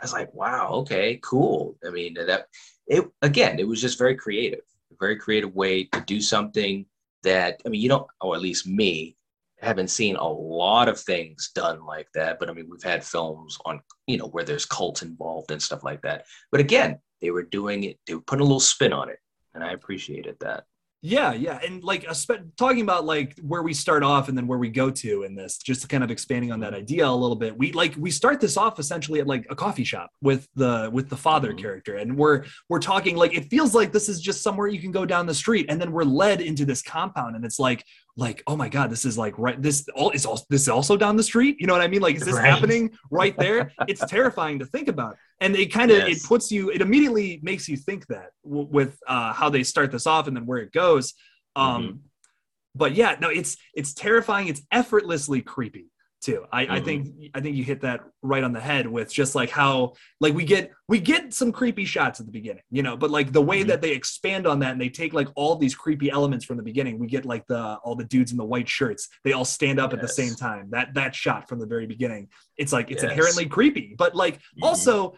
I was like, wow, okay, cool. I mean, that it again, it was just very creative, very creative way to do something that I mean, you don't, or at least me, haven't seen a lot of things done like that. But I mean, we've had films on, you know, where there's cults involved and stuff like that. But again, they were doing it, they were putting a little spin on it, and I appreciated that. Yeah, yeah, and like spe- talking about like where we start off and then where we go to in this, just kind of expanding on that idea a little bit. We like we start this off essentially at like a coffee shop with the with the father Mhm. character, and we're we're talking like it feels like this is just somewhere you can go down the street, and then we're led into this compound, and it's like like oh my god, this is like right this all is all this is also down the street. You know what I mean? Like is this Right. happening right there? It's *laughs* terrifying to think about and it kind of Yes. it puts you it immediately makes you think that w- with uh, how they start this off and then where it goes um Mhm. but yeah no it's it's terrifying it's effortlessly creepy too I, I Mhm. think i think you hit that right on the head with just like how like we get we get some creepy shots at the beginning you know but like the way Mhm. that they expand on that and they take like all these creepy elements from the beginning we get like the all the dudes in the white shirts they all stand up at the same time that that shot from the very beginning it's like it's Yes. inherently creepy but like Mhm. also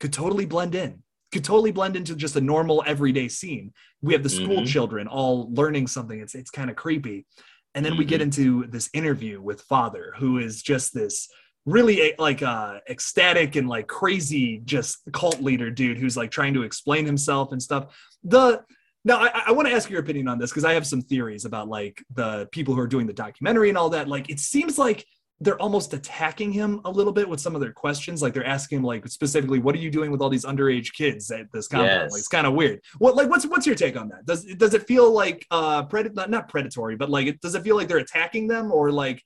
could totally blend in could totally blend into just a normal everyday scene we have the school Mhm. children all learning something it's it's kind of creepy and then we get Mhm. into this interview with father who is just this really eh, like uh ecstatic and like crazy just cult leader dude who's like trying to explain himself and stuff the now i, I want to ask your opinion on this because i have some theories about like the people who are doing the documentary and all that like it seems like they're almost attacking him a little bit with some of their questions. Like they're asking him like specifically what are you doing with all these underage kids at this compound Yes. like it's kind of weird. What like what's what's your take on that? Does does it feel like uh pred- not, not predatory but like it, does it feel like they're attacking them or like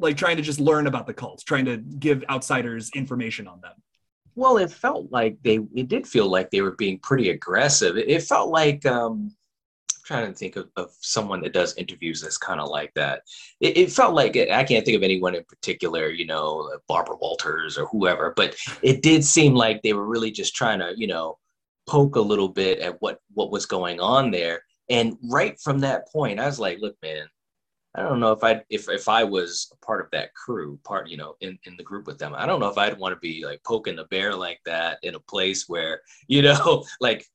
like trying to just learn about the cult trying to give outsiders information on them? Well, it felt like they, it did feel like they were being pretty aggressive. It, it felt like, um, trying to think of, of someone that does interviews that's kind of like that. It, it felt like, I can't think of anyone in particular, you know, like Barbara Walters or whoever, but it did seem like they were really just trying to, you know, poke a little bit at what, what was going on there. And right from that point, I was like, look, man, I don't know if I if if I was a part of that crew, part you know, in in the group with them. I don't know if I'd want to be like poking the bear like that in a place where *laughs* you know, like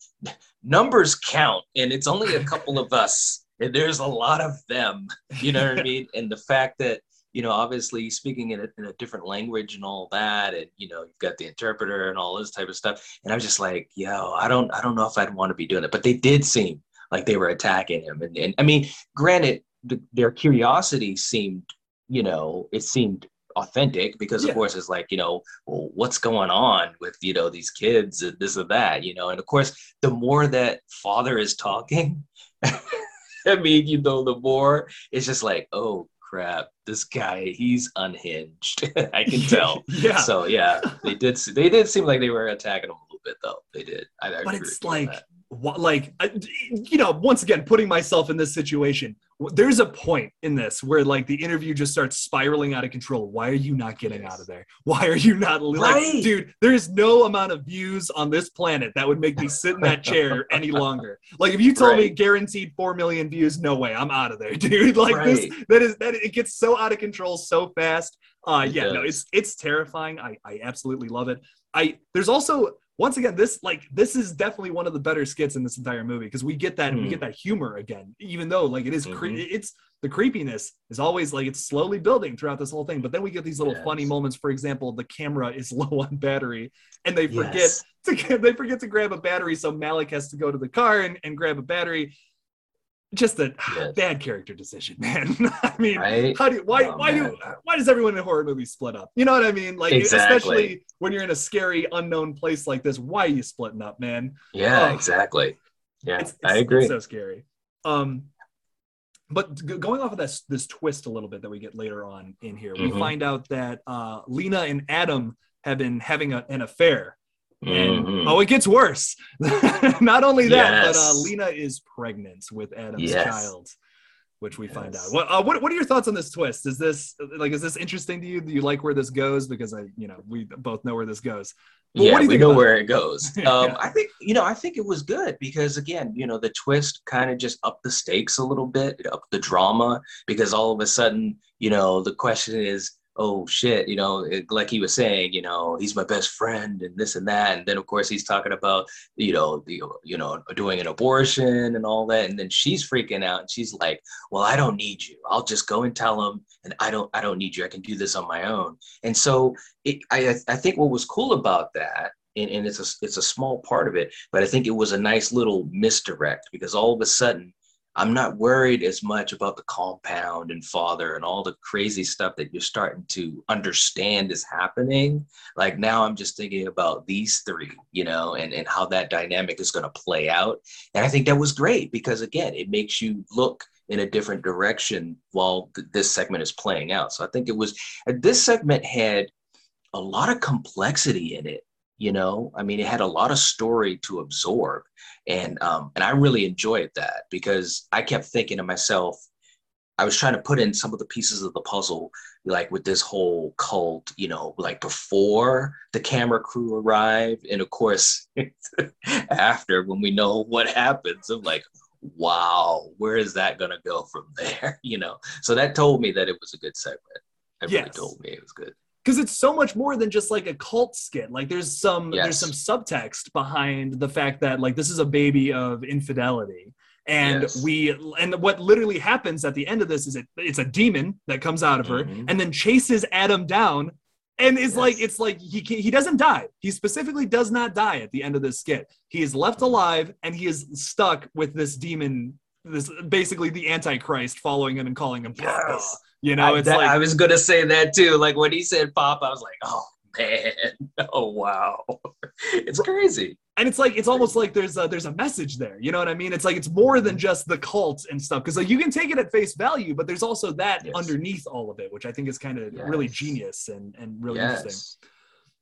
numbers count, and it's only a couple of *laughs* us, and there's a lot of them. You know what I mean? And the fact that you know, obviously speaking in a, in a different language and all that, and you know, you've got the interpreter and all this type of stuff. And I was just like, yo, I don't I don't know if I'd want to be doing it, but they did seem like they were attacking him, and, and I mean, granted the, their curiosity seemed, you know, it seemed authentic because Yeah. of course it's like, you know, well, what's going on with, you know, these kids and this and that, you know, and of course, the more that father is talking, *laughs* I mean, you know, the more it's just like, oh crap, this guy, he's unhinged. *laughs* I can tell. *laughs* yeah So yeah, they did. They did seem like they were attacking him a little bit though. They did. I, I but it's with you on like that. What like I- you know once again putting myself in this situation there's a point in this where like the interview just starts spiraling out of control. Why are you not getting out of there? Why are you not like Right. dude there's no amount of views on this planet that would make me sit in that chair *laughs* any longer. Like if you told me guaranteed 4 million views no way i'm out of there *laughs* dude. Like this that is that it gets so out of control so fast. Uh yeah no it's it's terrifying. I i absolutely love it. I there's also once again this like this is definitely one of the better skits in this entire movie because we get that we Hmm. get that humor again even though like it is cre- Mhm. it's the creepiness is always like it's slowly building throughout this whole thing but then we get these little funny moments for example the camera is *laughs* low on battery and they forget Yes. to get, *laughs* they forget to grab a battery so malik has to go to the car and, and grab a battery just a Yes. bad character decision *laughs* man i mean Right? how do you, why Oh, why do why does everyone in horror movies split up? You know what I mean? Like Exactly. especially when you're in a scary unknown place like this, why are you splitting up, man? Yeah, Oh. exactly. Yeah, It's, I agree. It's so scary. Um but g- going off of this this twist a little bit that we get later on in here, we Mhm. find out that uh Lena and Adam have been having a, an affair. And Mhm. oh, it gets worse. *laughs* Not only that, but uh, Lena is pregnant with Adam's Yes. child, which we find out. What, uh, what what are your thoughts on this twist? Is this like is this interesting to you? Do you like where this goes? Because I, you know, we both know where this goes. Well, yeah, what do you we know where it goes. *laughs* Um, Yeah. I think you know, I think it was good because again, you know, the twist kind of just upped the stakes a little bit, up the drama because all of a sudden, you know, the question is, oh shit, you know, like he was saying, you know, he's my best friend and this and that, and then of course he's talking about, you know, the you know, doing an abortion and all that, and then she's freaking out and she's like, well, I don't need you. I'll just go and tell him, and I don't, I don't need you. I can do this on my own. And so it, I, I think what was cool about that, and, and it's a, it's a small part of it, but I think it was a nice little misdirect because all of a sudden, I'm not worried as much about the compound and father and all the crazy stuff that you're starting to understand is happening. Like now, I'm just thinking about these three, you know, and, and how that dynamic is going to play out. And I think that was great because, again, it makes you look in a different direction while th- this segment is playing out. So I think it was, this segment had a lot of complexity in it you know? I mean it had a lot of story to absorb and um and i really enjoyed that because i kept thinking to myself i was trying to put in some of the pieces of the puzzle like with this whole cult you know like before the camera crew arrived and of course *laughs* after when we know what happens. I'm like wow where is that going to go from there? *laughs* You know? So that told me that it was a good segment it really told me it was good because it's so much more than just like a cult skit. Like there's some there's some subtext behind the fact that like this is a baby of infidelity. And Yes. we and what literally happens at the end of this is it it's a demon that comes out of her Mhm. and then chases Adam down and is like it's like he he doesn't die. He specifically does not die at the end of this skit. He is left alive and he is stuck with this demon this basically the antichrist following him and calling him papa. Yes. You know, I, it's that- like I was gonna say that too. Like when he said "pop," I was like, "Oh man, *laughs* oh wow, *laughs* it's crazy." and it's like it's almost like there's a there's a message there you know what i mean it's like it's more than just the cult and stuff because like you can take it at face value but there's also that Yes. underneath all of it which i think is kind of really genius and and really interesting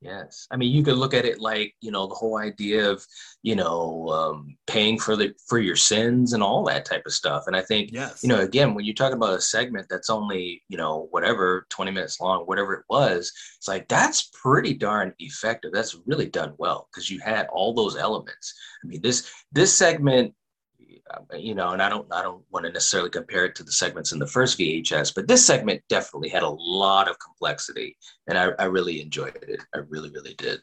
Yes. I mean, you could look at it like you know the whole idea of you know um, paying for the for your sins and all that type of stuff. And I think yes you know again when you talk about a segment that's only you know whatever 20 minutes long whatever it was it's like that's pretty darn effective that's really done well because you had all those elements i mean this this segment you know and i don't i don't want to necessarily compare it to the segments in the first vhs but this segment definitely had a lot of complexity and i, I really enjoyed it. I really really did.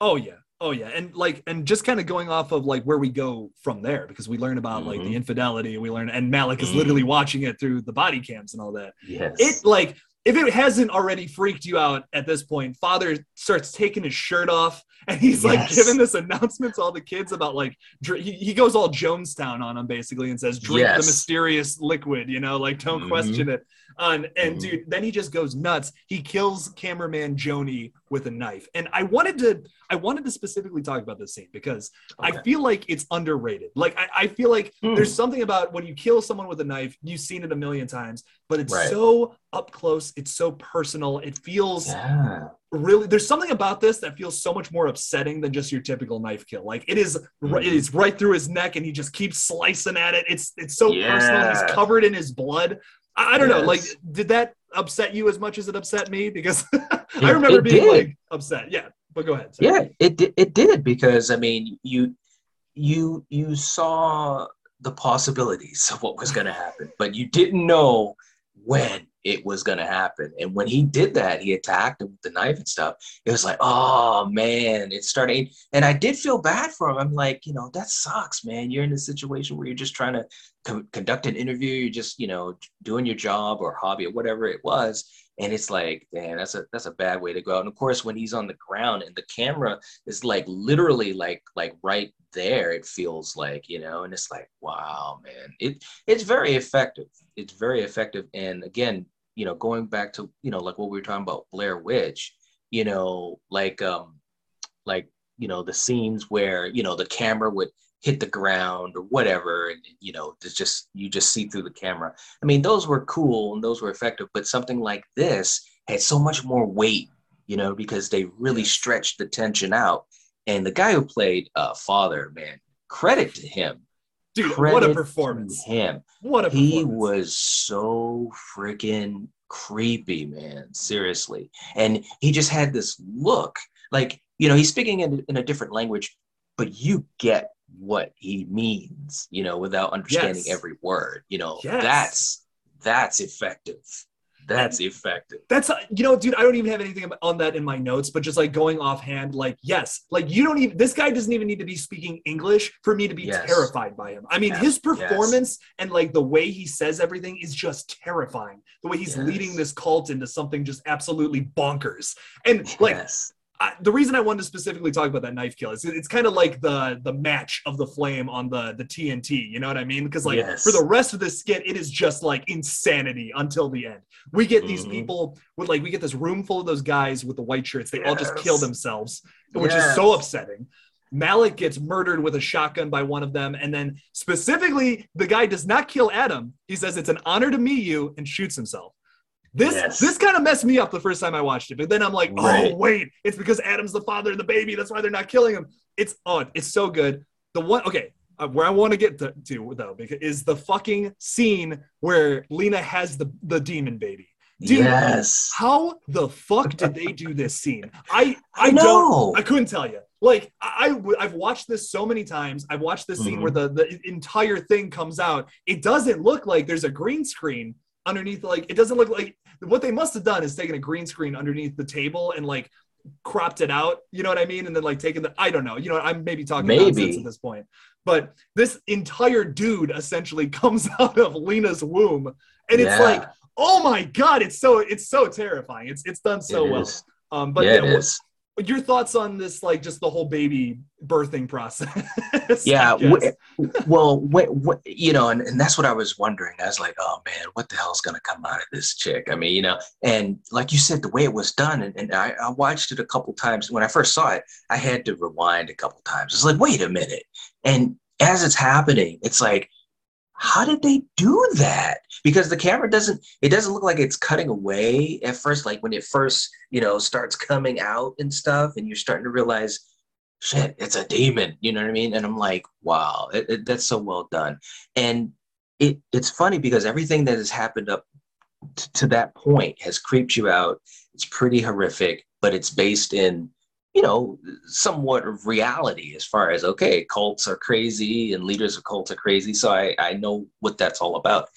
Oh yeah. Oh yeah. And like and just kind of going off of like where we go from there because we learn about like the Mhm. infidelity we learn and malik is Mhm. literally watching it through the body cams and all that. Yes. it like if it hasn't already freaked you out at this point, father starts taking his shirt off and he's like giving this announcement to all the kids about like dr- he, goes all Jonestown on them basically and says drink the mysterious liquid, you know, like don't Mhm. question it. Um, and Mhm. dude, then he just goes nuts. He kills cameraman Joni with a knife. And I wanted to I wanted to specifically talk about this scene because I feel like it's underrated. Like I, I feel like Hmm. there's something about when you kill someone with a knife, you've seen it a million times. but it's Right. so up close. It's so personal. It feels Yeah. really there's something about this that feels so much more upsetting than just your typical knife kill like it is ri- it Mhm. is right through his neck and he just keeps slicing at it it's it's so personal he's covered in his blood i, I don't know like did that upset you as much as it upset me because *laughs* i remember being did. like upset yeah but go ahead sorry. Yeah, it di- it did because I mean, you you you saw the possibilities of what was going to happen, but you didn't know when it was going to happen. And when he did that, he attacked him with the knife and stuff. It was like, oh man, it's starting. And I did feel bad for him. I'm like, you know, that sucks, man. You're in a situation where you're just trying to co- conduct an interview. You're just, you know, doing your job or hobby or whatever it was. And it's like, man, that's a that's a bad way to go out. And of course, when he's on the ground and the camera is like literally like like right there, it feels like, you know, and it's like, wow, man. It it's very effective. It's very effective. And again, you know, going back to, you know, like what we were talking about Blair Witch, you know, like um like, you know, the scenes where, you know, the camera would hit the ground or whatever and you know it's just you just see through the camera. I mean those were cool and those were effective but something like this had so much more weight you know because they really stretched the tension out. And the guy who played uh father man credit to him dude credit what a performance him what a he was so freaking creepy, man. Seriously. And he just had this look like, you know, he's speaking in, in a different language, but you get what he means, you know, without understanding Yes. every word. You know, Yes. that's that's effective. That's effective. That's uh, you know, dude. I don't even have anything on that in my notes, but just like going offhand, like yes, like you don't even. This guy doesn't even need to be speaking English for me to be Yes. terrified by him. I mean, his performance and like the way he says everything is just terrifying. The way he's Yes. leading this cult into something just absolutely bonkers. And like yes. I, the reason I wanted to specifically talk about that knife kill is it- it's kind of like the the match of the flame on the the TNT. You know what I mean? Because like Yes. for the rest of this skit, it is just like insanity until the end. We get these Mhm. people with like we get this room full of those guys with the white shirts. They all just kill themselves, which is so upsetting. Malik gets murdered with a shotgun by one of them, and then specifically, the guy does not kill Adam. He says it's an honor to meet you and shoots himself. This Yes. this kind of messed me up the first time I watched it, but then I'm like, oh wait, it's because Adam's the father of the baby. That's why they're not killing him. It's oh, it's so good. The one okay, uh, where I want to get to, to though, because is the fucking scene where Lena has the the demon baby. Dude, yes. How the fuck did they do this scene? I I, I don't know. I couldn't tell you. Like I, I have watched this so many times. I've watched this scene Mhm. where the the entire thing comes out. It doesn't look like there's a green screen underneath. Like it doesn't look like what they must have done is taken a green screen underneath the table and like cropped it out. You know what I mean? And then like taking the I don't know. You know I'm maybe talking Maybe. nonsense at this point. But this entire dude essentially *laughs* comes out of Lena's womb, and it's Yeah, like, oh my god, it's so it's so terrifying. It's it's done so it well. Um, but yeah, yeah, it what- is. Your thoughts on this like just the whole baby birthing process? *laughs* Yeah w- well what, what you know and, and that's what i was wondering. I was like oh man what the hell's gonna come out of this chick? I mean you know and like you said the way it was done and, and I, I watched it a couple times. When i first saw it i had to rewind a couple times. It's like wait a minute. And as it's happening it's like how did they do that? Because the camera doesn't it doesn't look like it's cutting away at first like when it first you know starts coming out and stuff and you're starting to realize shit it's a demon you know what i mean? And i'm like wow it, it- that's so well done. And it it's funny because everything that has happened up t- to that point has creeped you out. It's pretty horrific but it's based in you know somewhat of reality as far as okay cults are crazy and leaders of cults are crazy so i i know what that's all about.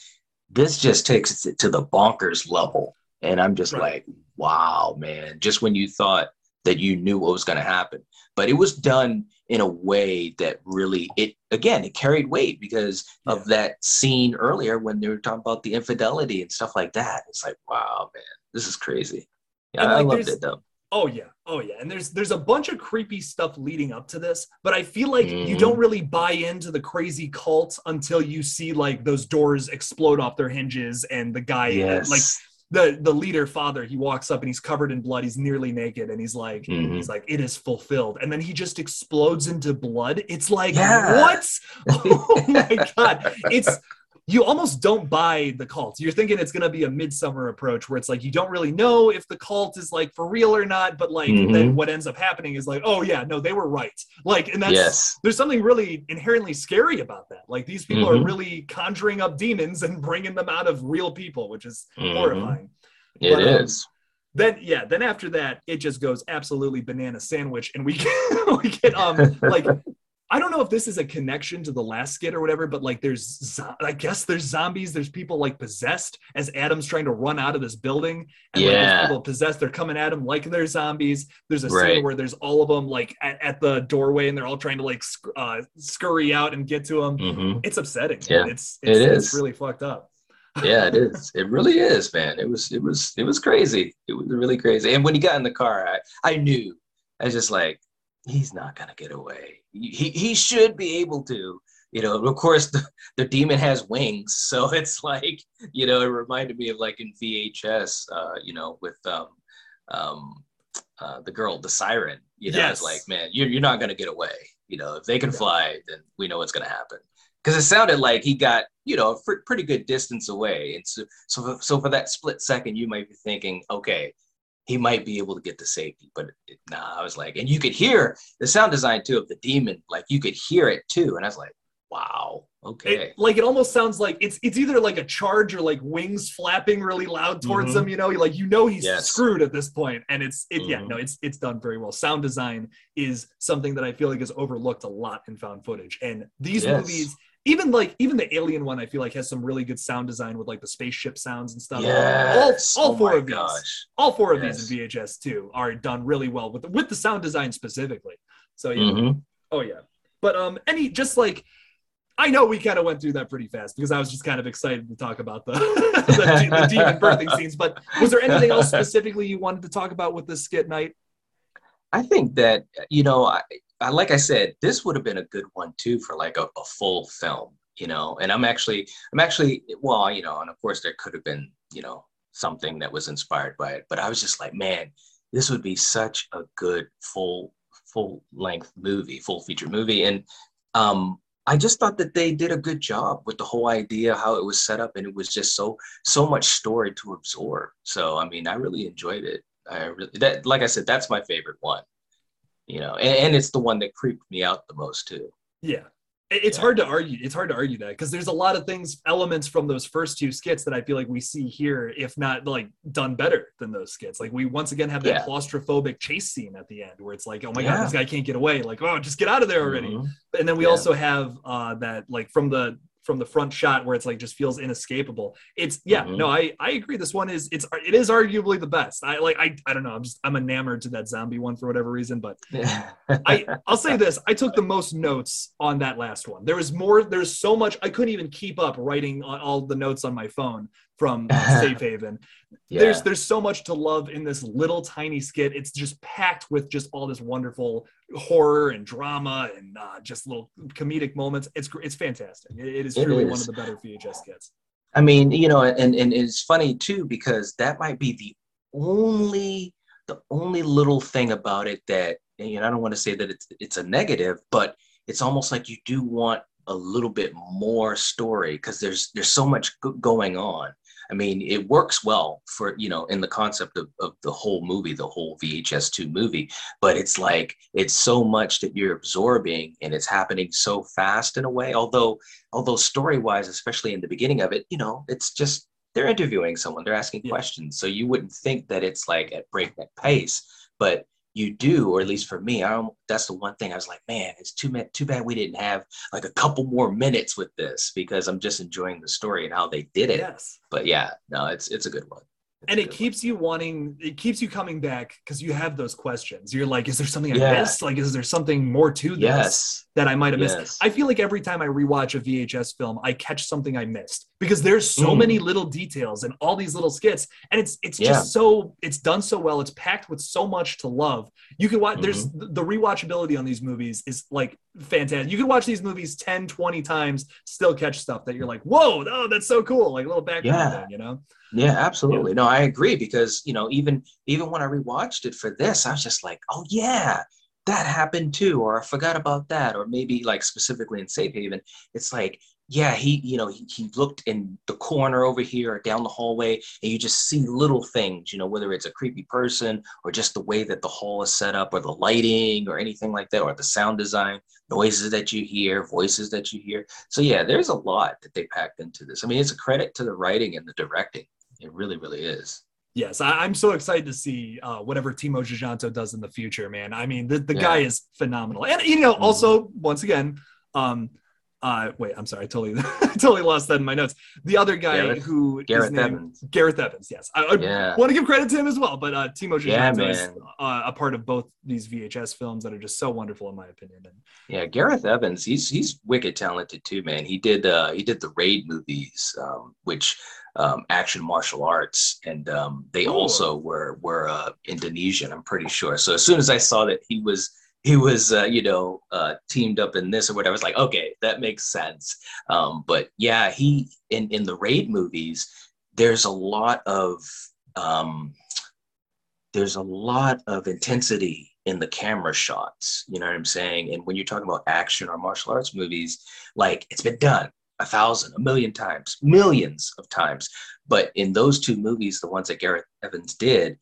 This just takes it to the bonkers level and i'm just Right. like wow man just when you thought that you knew what was going to happen. But it was done in a way that really it again it carried weight because of that scene earlier when they were talking about the infidelity and stuff like that. It's like wow man this is crazy. Yeah And, i like, loved it though oh yeah. Oh yeah. And there's there's a bunch of creepy stuff leading up to this but i feel like you Mhm. don't really buy into the crazy cult until you see like those doors explode off their hinges and the guy yes. like the the leader father he walks up and he's covered in blood. He's nearly naked and he's like Mhm. he's like it is fulfilled. And then he just explodes into blood. It's like Yeah. what? *laughs* Oh my *laughs* god. It's you almost don't buy the cult. You're thinking it's gonna be a Midsommar approach where it's like you don't really know if the cult is like for real or not, but like Mhm. then what ends up happening is like, oh yeah, no, they were right. Like, and that's yes. there's something really inherently scary about that. Like these people are Mhm. really conjuring up demons and bringing them out of real people, which is Mhm. horrifying. It But, um. Then yeah, then after that, it just goes absolutely banana sandwich, and we get *laughs* we get um like I don't know if this is a connection to the last skit or whatever, but like there's zo- I guess there's zombies, there's people like possessed as Adam's trying to run out of this building, and Yeah. there's people possessed, they're coming at him like they're zombies. There's a scene where there's all of them like at, at the doorway, and they're all trying to like sc- uh, scurry out and get to him. hmm It's upsetting. Yeah, it's it's, it it's really fucked up. *laughs* Yeah, it is. It really is, man. It was. It was. It was crazy. It was really crazy. And when he got in the car, I I knew. I was just like, he's not gonna get away. He he should be able to. You know, of course, the, the demon has wings, so *laughs* it's like, you know, it reminded me of like in VHS, uh, you know, with um, um, uh, the girl, the siren. You know, Yes. it's like, man, you're you're not gonna get away. You know, if they can fly, then we know what's gonna happen because it sounded like he got you know a pretty good distance away and so so so for that split second you might be thinking okay he might be able to get to safety but it, nah i was like and you could hear the sound design too of the demon like you could hear it too and i was like wow okay It, like it almost sounds like it's it's either like a charge or like wings flapping really loud towards Mhm. him. You know, like you know he's Yes. screwed at this point, and it's it yeah Mhm. no it's it's done very well. Sound design is something that I feel like is overlooked a lot in found footage, and these Yes. movies. Even like even the Alien one, I feel like has some really good sound design with like the spaceship sounds and stuff. yes. all oh four of these. gosh All four of Yes. these in VHS too are done really well with the, with the sound design specifically. So yeah, Mhm. Oh yeah. But um any just like I know we kind of went through that pretty fast because I was just kind of excited to talk about the, *laughs* the, the demon birthing scenes. But was there anything else *laughs* specifically you wanted to talk about with this skit night? I think that you know, I like I said, this would have been a good one too for like a, a full film, you know. And I'm actually, I'm actually, well, you know, and of course there could have been, you know, something that was inspired by it, but I was just like, man, this would be such a good full full length movie, full feature movie, and um. I just thought that they did a good job with the whole idea, how it was set up, and it was just so so much story to absorb. So I mean, I really enjoyed it. I really that like I said, that's my favorite one. You know, and, and it's the one that creeped me out the most too. Yeah. It's Yeah. hard to argue. It's hard to argue that because there's a lot of things, elements from those first two skits that I feel like we see here, if not like done better than those skits. Like we once again have that Yeah. claustrophobic chase scene at the end where it's like, oh my Yeah. god, this guy can't get away. Like, oh, just get out of there already. Mhm. and then we also have uh that like from the from the front shot where it's like just feels inescapable. It's yeah Mhm. no i i agree. This one is it's it is arguably the best. I like i i don't know. I'm just i'm enamored to that zombie one for whatever reason but i *laughs* i'll say this. I took the most notes on that last one. There was more there's so much i couldn't even keep up writing on all the notes on my phone from *laughs* safe haven yeah. there's there's so much to love in this little tiny skit. It's just packed with just all this wonderful horror and drama and uh, just little comedic moments. It's it's fantastic. It- it is It truly one of the better VHS skits. I mean, you know, and and it's funny too because that might be the only the only little thing about it that you know I don't want to say that it's it's a negative, but it's almost like you do want a little bit more story because there's there's so much go- going on. I mean, it works well for you know in the concept of, of the whole movie, the whole VHS two movie, but it's like it's so much that you're absorbing and it's happening so fast in a way. Although although story wise, especially in the beginning of it, you know, it's just they're interviewing someone, they're asking Yeah. questions. So you wouldn't think that it's like at breakneck pace, but you do, or at least for me, I don't, that's the one thing I was like, man, it's too ma- too bad we didn't have like a couple more minutes with this because I'm just enjoying the story and how they did it. Yes. But yeah, no, it's it's a good one. It's And it good one. keeps you wanting, it keeps you coming back because you have those questions. You're like, is there something I Yeah. missed? Like, is there something more to this yes, that I might have yes. missed? I feel like every time I rewatch a VHS film, I catch something I missed because there's so Mm. many little details and all these little skits, and it's it's Yeah. just so it's done so well. It's packed with so much to love. You can watch. There's Mm-hmm. the the rewatchability on these movies is like fantastic. You can watch these movies 10, 20 times, still catch stuff that you're like, whoa, oh, that's so cool, like a little background Yeah. thing, you know? Yeah, absolutely. No, I agree because you know, even even when I rewatched it for this, I was just like, oh yeah, that happened too, or I forgot about that, or maybe like specifically in Safe Haven, it's like yeah, he, you know, he, he looked in the corner over here or down the hallway, and you just see little things, you know, whether it's a creepy person or just the way that the hall is set up or the lighting or anything like that, or the sound design, noises that you hear, voices that you hear. So yeah, there's a lot that they packed into this. I mean, it's a credit to the writing and the directing. It really, really is. Yes, I, am so excited to see uh, whatever Timo Tjahjanto does in the future, man. I mean, the, the Yeah. guy is phenomenal. And, you know, also, once again, um, uh, wait, I'm sorry, I totally, *laughs* totally lost that in my notes. The other guy Gareth- who Gareth name- Evans. Gareth Evans, yes. I, I Yeah. want to give credit to him as well, but uh, Timo Yeah, is uh, a part of both these VHS films that are just so wonderful, in my opinion. And Yeah, Gareth Evans, he's he's wicked talented too, man. He did uh he did the raid movies, um, which um action martial arts, and um they Ooh. also were were uh Indonesian, I'm pretty sure. So as soon as I saw that he was he was uh, you know uh teamed up in this or whatever, I was like, okay, that makes sense. Um, but yeah, he in in the raid movies, there's a lot of um there's a lot of intensity in the camera shots. You know what I'm saying? And when you're talking about action or martial arts movies, like it's been done a thousand, a million times, millions of times. But in those two movies, the ones that Gareth Evans did,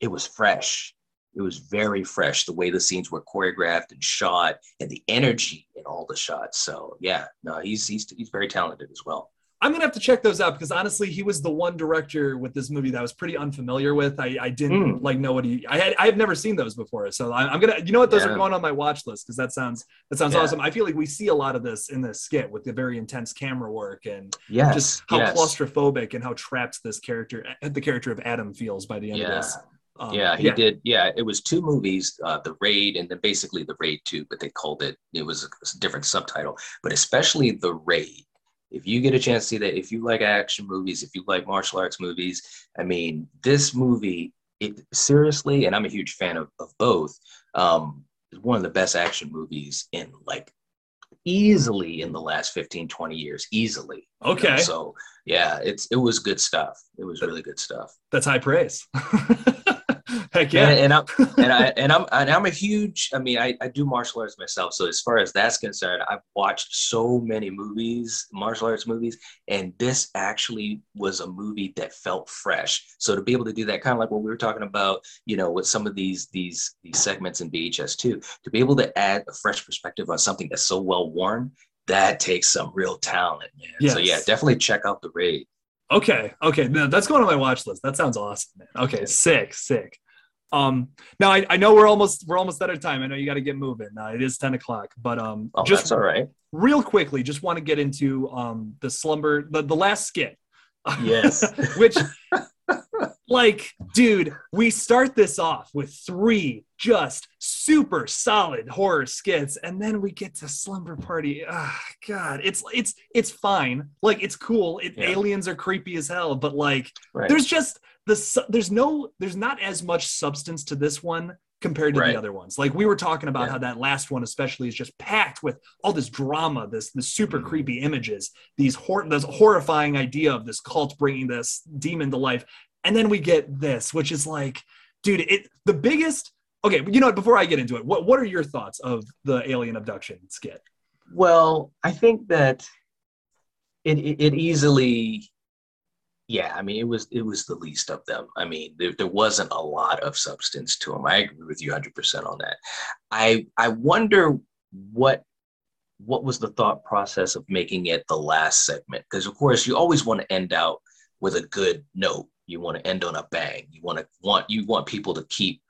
it was fresh. It was very fresh, the way the scenes were choreographed and shot and the energy in all the shots. So yeah, no, he's he's he's very talented as well. I'm gonna have to check those out because honestly, he was the one director with this movie that I was pretty unfamiliar with. I, I didn't Mm. like know what he. I had I have never seen those before, so I, I'm gonna. You know what? Those are going on my watch list because that sounds that sounds Yeah. awesome. I feel like we see a lot of this in this skit with the very intense camera work and Yes. just how yes. claustrophobic and how trapped this character, the character of Adam, feels by the end Yeah. of this. Um, yeah, he did. Yeah, it was two movies, uh, The Raid and then basically The Raid 2, but they called it, it was a different subtitle. But especially The Raid, if you get a chance to see that, if you like action movies, if you like martial arts movies, I mean, this movie, it seriously, and I'm a huge fan of, of both, um, is one of the best action movies in like easily in the last 15, 20 years, easily. you know? Okay. So yeah, it's it was good stuff. It was really good stuff. That's high praise. *laughs* Heck yeah. And, and I'm *laughs* and I and I'm and I'm a huge. I mean, I, I do martial arts myself. So as far as that's concerned, I've watched so many movies, martial arts movies, and this actually was a movie that felt fresh. So to be able to do that, kind of like what we were talking about, you know, with some of these these these segments in VHS too, to be able to add a fresh perspective on something that's so well worn, that takes some real talent, man. So yeah, definitely check out the raid. Okay, okay, no, that's going on my watch list. That sounds awesome, man. Okay, sick, sick. Um, now I, I know we're almost we're almost out of time. I know you got to get moving. Uh, it is ten o'clock, but um, Oh, just all right. real quickly, just want to get into um the slumber the the last skit. Yes. *laughs* *laughs* which like dude we start this off with three just super solid horror skits and then we get to slumber party ah god it's it's it's fine like it's cool it, Yeah. aliens are creepy as hell but like Right. there's just the there's no there's not as much substance to this one compared to Right. the other ones like we were talking about Yeah. how that last one especially is just packed with all this drama this this super Mhm. creepy images these hor- this horrifying idea of this cult bringing this demon to life and then we get this which is like dude it the biggest okay you know what before i get into it what what are your thoughts of the alien abduction skit Well, I think that it, it it easily, yeah. I mean, it was it was the least of them. I mean, there, there wasn't a lot of substance to them. I agree with you 100 percent on that. I I wonder what what was the thought process of making it the last segment? Because of course, you always want to end out with a good note. You want to end on a bang. You want to want you want people to keep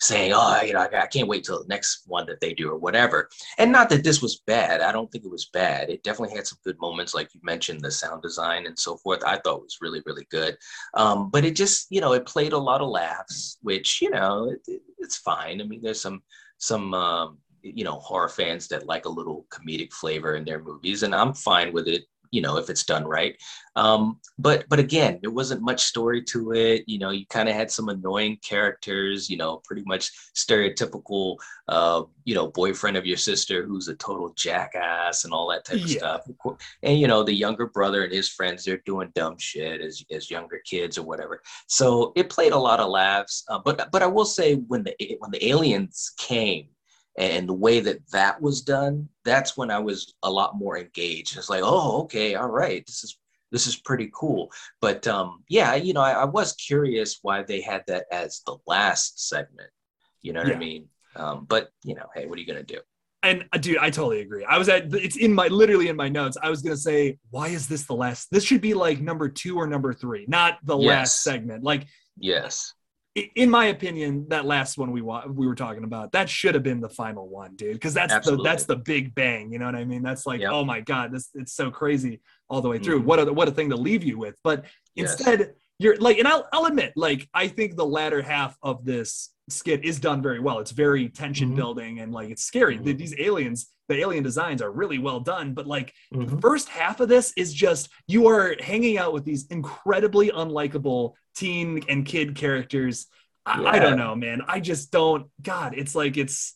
saying, "Oh, you know, I, I can't wait till the next one that they do or whatever." and not that this was bad. I don't think it was bad. It definitely had some good moments like you mentioned the sound design and so forth i thought was really really good. Um, but it just you know it played a lot of laughs which you know it, it- it's fine. I mean there's some some um, you know horror fans that like a little comedic flavor in their movies and i'm fine with it you know if it's done right um, but but again there wasn't much story to it you know you kind of had some annoying characters you know pretty much stereotypical uh, you know, boyfriend of your sister who's a total jackass and all that type of Yeah. stuff. And you know, the younger brother and his friends, they're doing dumb shit as as younger kids or whatever. So it played a lot of laughs. Uh, but but I will say when the when the aliens came and the way that that was done that's when i was a lot more engaged it's like oh okay all right this is this is pretty cool but um yeah you know i, I was curious why they had that as the last segment you know what Yeah. i mean um but you know hey what are you gonna do And uh, dude, I totally agree. I was at it's in my literally in my notes. I was gonna say, why is this the last? This should be like number two or number three, not the Yes. last segment. Like yes in my opinion, that last one we wa- we were talking about, that should have been the final one, dude. Because that's Absolutely. the that's the big bang. You know what I mean? That's like, Yep. oh my god, this it's so crazy all the way through. Mhm. What a what a thing to leave you with. But Yes. instead, you're like, and I'll I'll admit, like, I think the latter half of this skit is done very well. It's very tension Mhm. building and like it's scary. Mhm. These aliens, the alien designs are really well done, but like Mhm. the first half of this is just you are hanging out with these incredibly unlikable teen and kid characters. I, I don't know, man. I just don't. God, it's like it's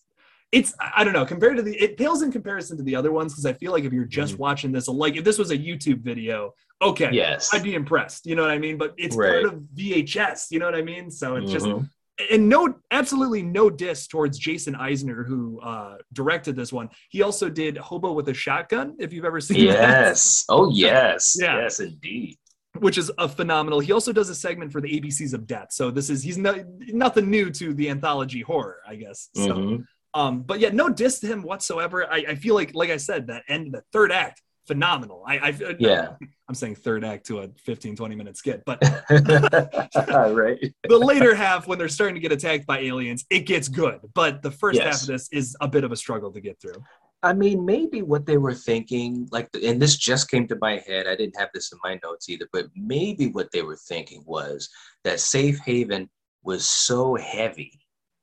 it's I don't know compared to the it pales in comparison to the other ones because I feel like if you're just Mhm. watching this, like if this was a YouTube video, okay, yes I'd be impressed. You know what I mean? But it's part of VHS. You know what I mean? So it's just Mhm. and no absolutely no diss towards Jason Eisener who uh directed this one he also did hobo with a shotgun if you've ever seen that yes oh *laughs* yes Yeah. yes indeed which is a phenomenal he also does a segment for the abcs of death. So this is he's no, nothing new to the anthology horror i guess. So Mhm. um but yeah no diss to him whatsoever. I, I feel like like i said that end the third act phenomenal. I i yeah. *laughs* I'm saying third act to a 15 20 minute skit but *laughs* right. *laughs* the later half when they're starting to get attacked by aliens it gets good. But the first half of this is a bit of a struggle to get through I mean, maybe what they were thinking, like, and this just came to my head. I didn't have this in my notes either, but maybe what they were thinking was that Safe Haven was so heavy,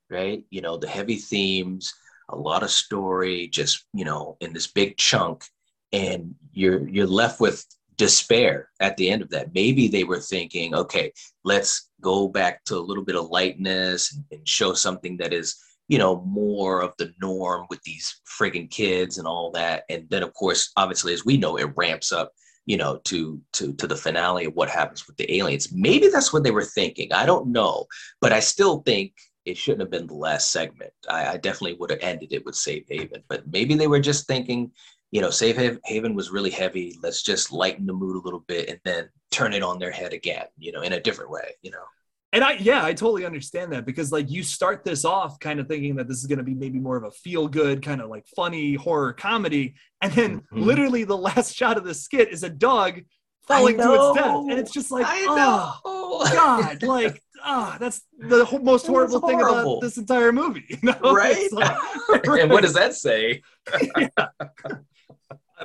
right? You know, the heavy themes, a lot of story, just you know, in this big chunk, and you're you're left with despair at the end of that. Maybe they were thinking, okay, let's go back to a little bit of lightness and, and show something that is you know, more of the norm with these friggin' kids and all that. And then of course, obviously, as we know, it ramps up, you know, to to to the finale of what happens with the aliens. Maybe that's what they were thinking. I don't know, but I still think it shouldn't have been the last segment. I, I definitely would have ended it with Safe Haven, but maybe they were just thinking, you know, Safe Haven was really heavy. Let's just lighten the mood a little bit and then turn it on their head again, you know, in a different way, you know. And i yeah i totally understand that because like you start this off kind of thinking that this is going to be maybe more of a feel good kind of like funny horror comedy and then Mhm. literally the last shot of the skit is a dog falling to its death and it's just like I oh know. *laughs* god like ah that's the ho- most It horrible thing about this entire movie *laughs* you know right? It's like- *laughs* and what does that say?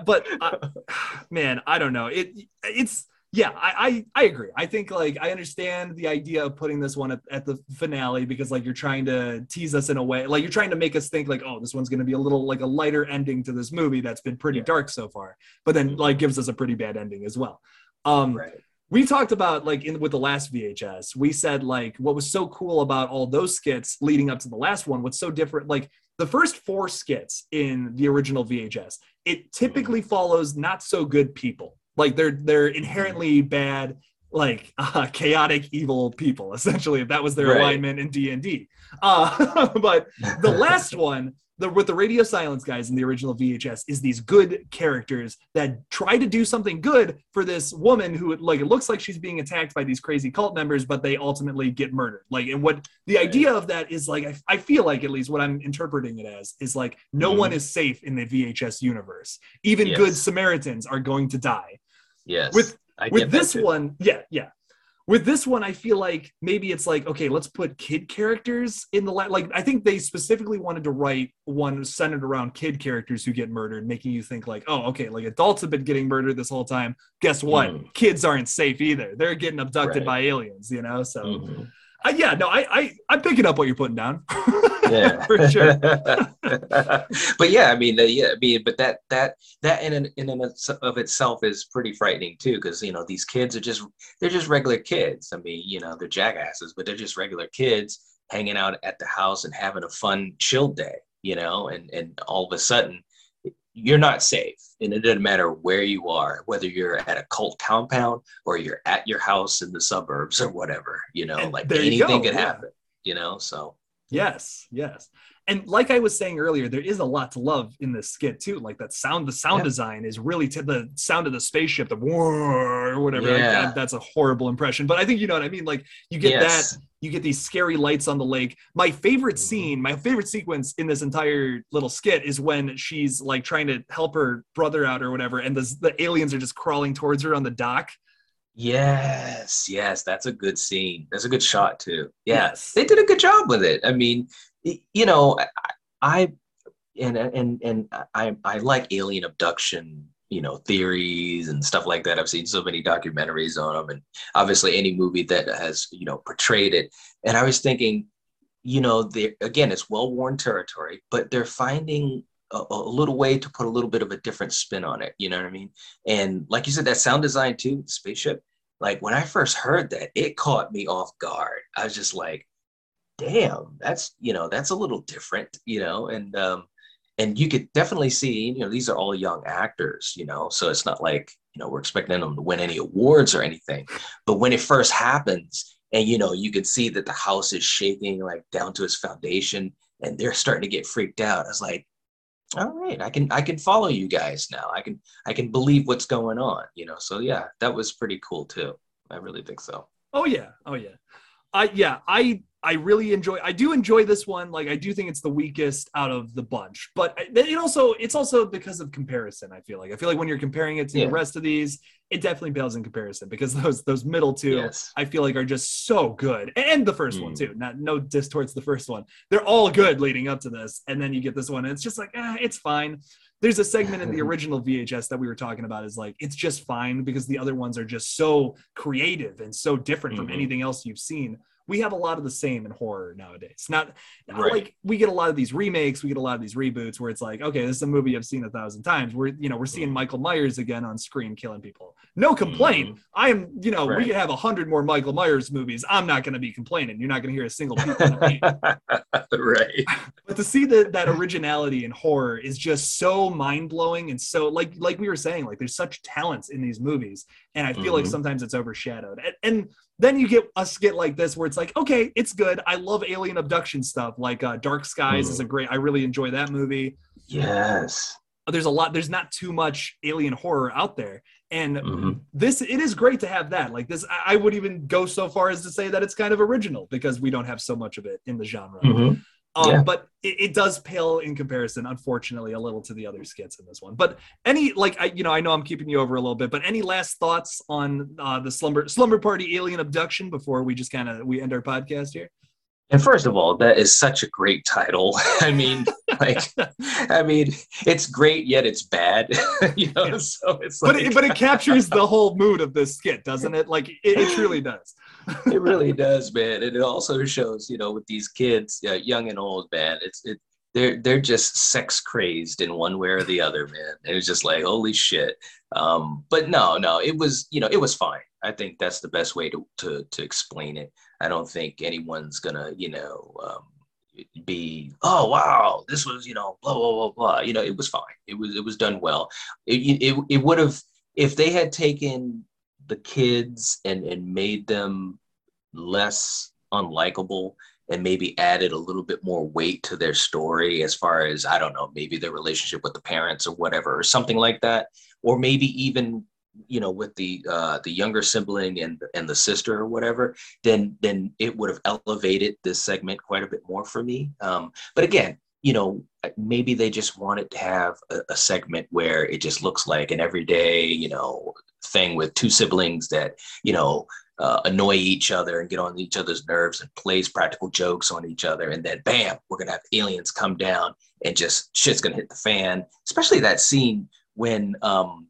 but uh, *sighs* man, I don't know. It it's yeah, I, I I agree. I think like I understand the idea of putting this one at, at the finale because like you're trying to tease us in a way, like you're trying to make us think like, oh, this one's gonna be a little like a lighter ending to this movie that's been pretty Yeah. dark so far, but then like gives us a pretty bad ending as well. Um, Right. we talked about like in with the last VHS, we said like what was so cool about all those skits leading up to the last one, what's so different, like the first four skits in the original VHS, it typically follows not so good people. Like they're they're inherently bad, like *laughs* uh, chaotic, evil people. Essentially, if that was their Right. alignment in D and D. Uh, *laughs* but the *laughs* last one, the with the radio silence guys in the original VHS, is these good characters that try to do something good for this woman who like it looks like she's being attacked by these crazy cult members, but they ultimately get murdered. Like, and what the idea of that is like, I, I feel like at least what I'm interpreting it as is like no Mhm. one is safe in the VHS universe. Even Yes. good Samaritans are going to die Yes. with I with this too. one yeah yeah with this one i feel like maybe it's like okay let's put kid characters in the la- like i think they specifically wanted to write one centered around kid characters who get murdered making you think like oh okay like adults have been getting murdered this whole time guess what Mm. kids aren't safe either they're getting abducted Right. by aliens you know so Mhm. Uh, yeah no i i i'm picking up what you're putting down *laughs* Yeah, for sure *laughs* but yeah, I mean, the, yeah, I mean, but that that that in and in and of itself is pretty frightening too, because you know these kids are just they're just regular kids. I mean, you know, they're jackasses, but they're just regular kids hanging out at the house and having a fun, chill day. You know, and and all of a sudden you're not safe, and it doesn't matter where you are, whether you're at a cult compound or you're at your house in the suburbs or whatever. You know, And like anything could yeah. happen. You know, so Yes, yes. and like I was saying earlier, there is a lot to love in this skit too. Like that sound, the sound Yeah. design is really t- the sound of the spaceship, the war or whatever. Like, Yeah. That's a horrible impression, but I think you know what I mean. Like you get Yes. that, you get these scary lights on the lake. My favorite Mhm. scene, my favorite sequence in this entire little skit is when she's like trying to help her brother out or whatever, and the the aliens are just crawling towards her on the dock. Yes, yes, that's a good scene. That's a good shot too. Yeah, Yes. they did a good job with it. I mean, you know, I, I and and and I I like alien abduction, you know, theories and stuff like that. I've seen so many documentaries on them, and obviously any movie that has you know portrayed it. And I was thinking, you know, again, it's well-worn territory, but they're finding a, a little way to put a little bit of a different spin on it. You know what I mean? And like you said, that sound design too, the spaceship. Like when I first heard that, it caught me off guard. I was just like, damn, that's you know, that's a little different, you know, and um, and you could definitely see, you know, these are all young actors, you know, so it's not like, you know, we're expecting them to win any awards or anything. But when it first happens, and you know, you can see that the house is shaking like down to its foundation, and they're starting to get freaked out. I was like, all right, I can I can follow you guys now. I can I can believe what's going on, you know. So yeah, that was pretty cool too. I really think so. Oh yeah, oh yeah. I yeah, I I really enjoy. I do enjoy this one. Like I do think it's the weakest out of the bunch, but it also it's also because of comparison. I feel like I feel like when you're comparing it to Yeah. the rest of these, it definitely pales in comparison because those those middle two. Yes. I feel like are just so good, and the first one Mm. too. Not no diss towards the first one. They're all good leading up to this, and then you get this one, and it's just like, eh, it's fine. There's a segment in the *laughs* original VHS that we were talking about is like it's just fine because the other ones are just so creative and so different from Mhm. anything else you've seen. We have a lot of the same in horror nowadays. Not Right. like we get a lot of these remakes, we get a lot of these reboots where it's like, okay, this is a movie I've seen a thousand times. We're you know we're seeing Mhm. Michael Myers again on screen killing people. No complaint. I am you know we could have a hundred more Michael Myers movies. I'm not going to be complaining. You're not going to hear a single *laughs* right. *laughs* But to see that that originality in horror is just so mind blowing and so like like we were saying, like there's such talents in these movies, and I feel like Mhm. sometimes it's overshadowed. And, and then you get us get like this where it's like, okay, it's good. I love alien abduction stuff. Like uh, Dark Skies is a great. I really enjoy that movie. Yes. There's a lot. There's not too much alien horror out there, and Mhm. this it is great to have that. Like this, I would even go so far as to say that it's kind of original because we don't have so much of it in the genre. Mhm. Um, Yeah. But it, it does pale in comparison, unfortunately, a little to the other skits in this one. But any like I, you know, I know I'm keeping you over a little bit, but any last thoughts on uh, the slumber slumber party alien abduction before we just kind of we end our podcast here? And first of all, that is such a great title. *laughs* I mean, *laughs* like, I mean, it's great yet it's bad. *laughs* you know, Yeah. so it's But like, it, but it captures the whole mood of this skit, doesn't it? Like it, it truly does. it really does, man. And it also shows, you know, with these kids, uh, young and old, man, it's it. They're they're just sex crazed in one way or the other, man. It was just like holy shit. Um, but no, no, it was you know it was fine. I think that's the best way to to to explain it. I don't think anyone's gonna you know um, be oh wow this was you know blah blah blah blah. You know it was fine. It was it was done well. It it, it would have if they had taken the kids and and made them less unlikable and maybe added a little bit more weight to their story as far as I don't know maybe their relationship with the parents or whatever or something like that or maybe even you know with the uh the younger sibling and and the sister or whatever then then it would have elevated this segment quite a bit more for me. Um but again you know maybe they just wanted to have a, a segment where it just looks like an everyday you know thing with two siblings that you know uh, annoy each other and get on each other's nerves and plays practical jokes on each other. And then bam we're gonna have aliens come down and just shit's gonna hit the fan. Especially that scene when um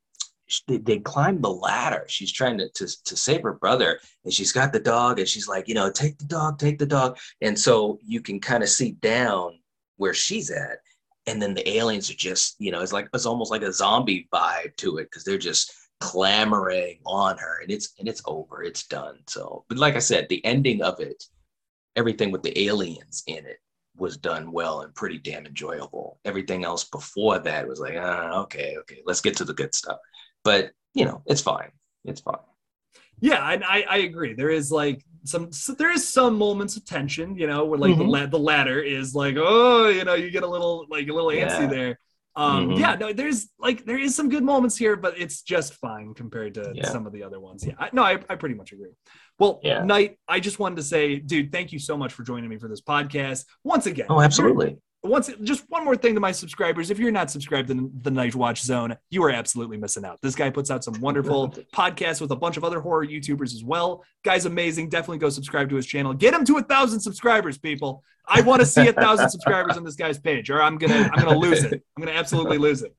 they, they climb the ladder. She's trying to, to to save her brother and she's got the dog and she's like you know take the dog take the dog. And so you can kind of see down where she's at and then the aliens are just you know it's like it's almost like a zombie vibe to it because they're just clamoring on her and it's and it's over it's done. So but like i said the ending of it everything with the aliens in it was done well and pretty damn enjoyable. Everything else before that was like ah, okay okay let's get to the good stuff but you know it's fine it's fine Yeah, and I, I agree. There is like some so there is some moments of tension, you know, where like the Mhm. la- the ladder is like, oh, you know, you get a little like a little antsy Yeah. there. Um, Mhm. yeah, no, there's like there is some good moments here, but it's just fine compared to Yeah. some of the other ones. Yeah, I, no, I, I pretty much agree. Well, Yeah. Night, I just wanted to say, dude, thank you so much for joining me for this podcast once again. Oh, absolutely. Once just one more thing to my subscribers. If you're not subscribed to the Nightwatch Zone you are absolutely missing out. This guy puts out some wonderful *laughs* podcasts with a bunch of other horror youtubers as well. Guy's amazing. Definitely go subscribe to his channel. Get him to a thousand subscribers people i want to see a thousand subscribers on this guy's page or i'm gonna i'm gonna lose it i'm gonna absolutely lose it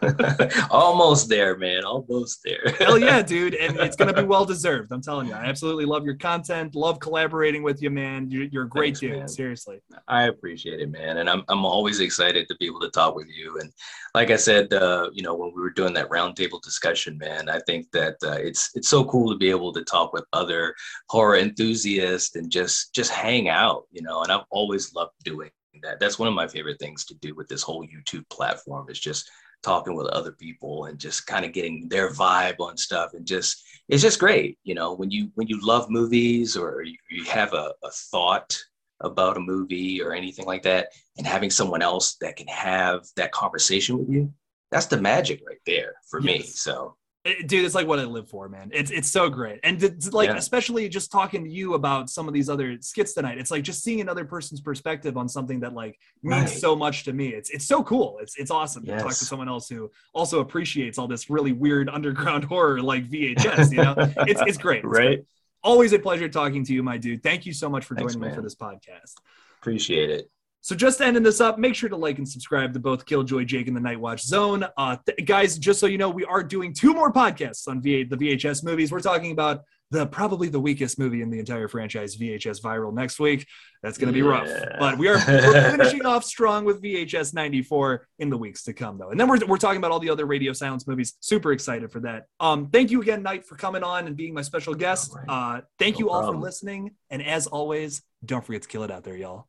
*laughs* Almost there, man. Almost there. hell yeah *laughs* dude and it's gonna be well deserved i'm telling you i absolutely love your content love collaborating with you man you're, you're a great Thanks, dude man. seriously I appreciate it, man, and I'm I'm always excited to be able to talk with you. And like I said, uh, you know, when we were doing that roundtable discussion, man, I think that uh, it's it's so cool to be able to talk with other horror enthusiasts and just just hang out, you know. And I've always loved doing that. That's one of my favorite things to do with this whole YouTube platform is just talking with other people and just kind of getting their vibe on stuff and just it's just great you know when you when you love movies or you, you have a, a thought about a movie or anything like that and having someone else that can have that conversation with you that's the magic right there for me so It- dude it's like what i live for man. It's it's so great. And to, like Yeah. especially just talking to you about some of these other skits tonight it's like just seeing another person's perspective on something that like means Right. so much to me. It's it's so cool. It's it's awesome to talk to someone else who also appreciates all this really weird *laughs* underground horror like vhs you know? It's it's great. It's great. always a pleasure talking to you my dude. Thank you so much for Thanks, joining me for this podcast. Appreciate it so just ending this up, make sure to like and subscribe to both KillJoy Jake and the Nightwatch Zone. Uh, th- guys, just so you know, we are doing two more podcasts on VA, the VHS movies. We're talking about the probably the weakest movie in the entire franchise, VHS Viral, next week. That's going to be rough, but we are finishing off strong with VHS 94 in the weeks to come, though. And then we're, we're talking about all the other Radio Silence movies. Super excited for that. Um, thank you again, Night, for coming on and being my special guest. Uh, thank No you all problem. for listening, and as always, don't forget to kill it out there, y'all.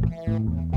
Thank you.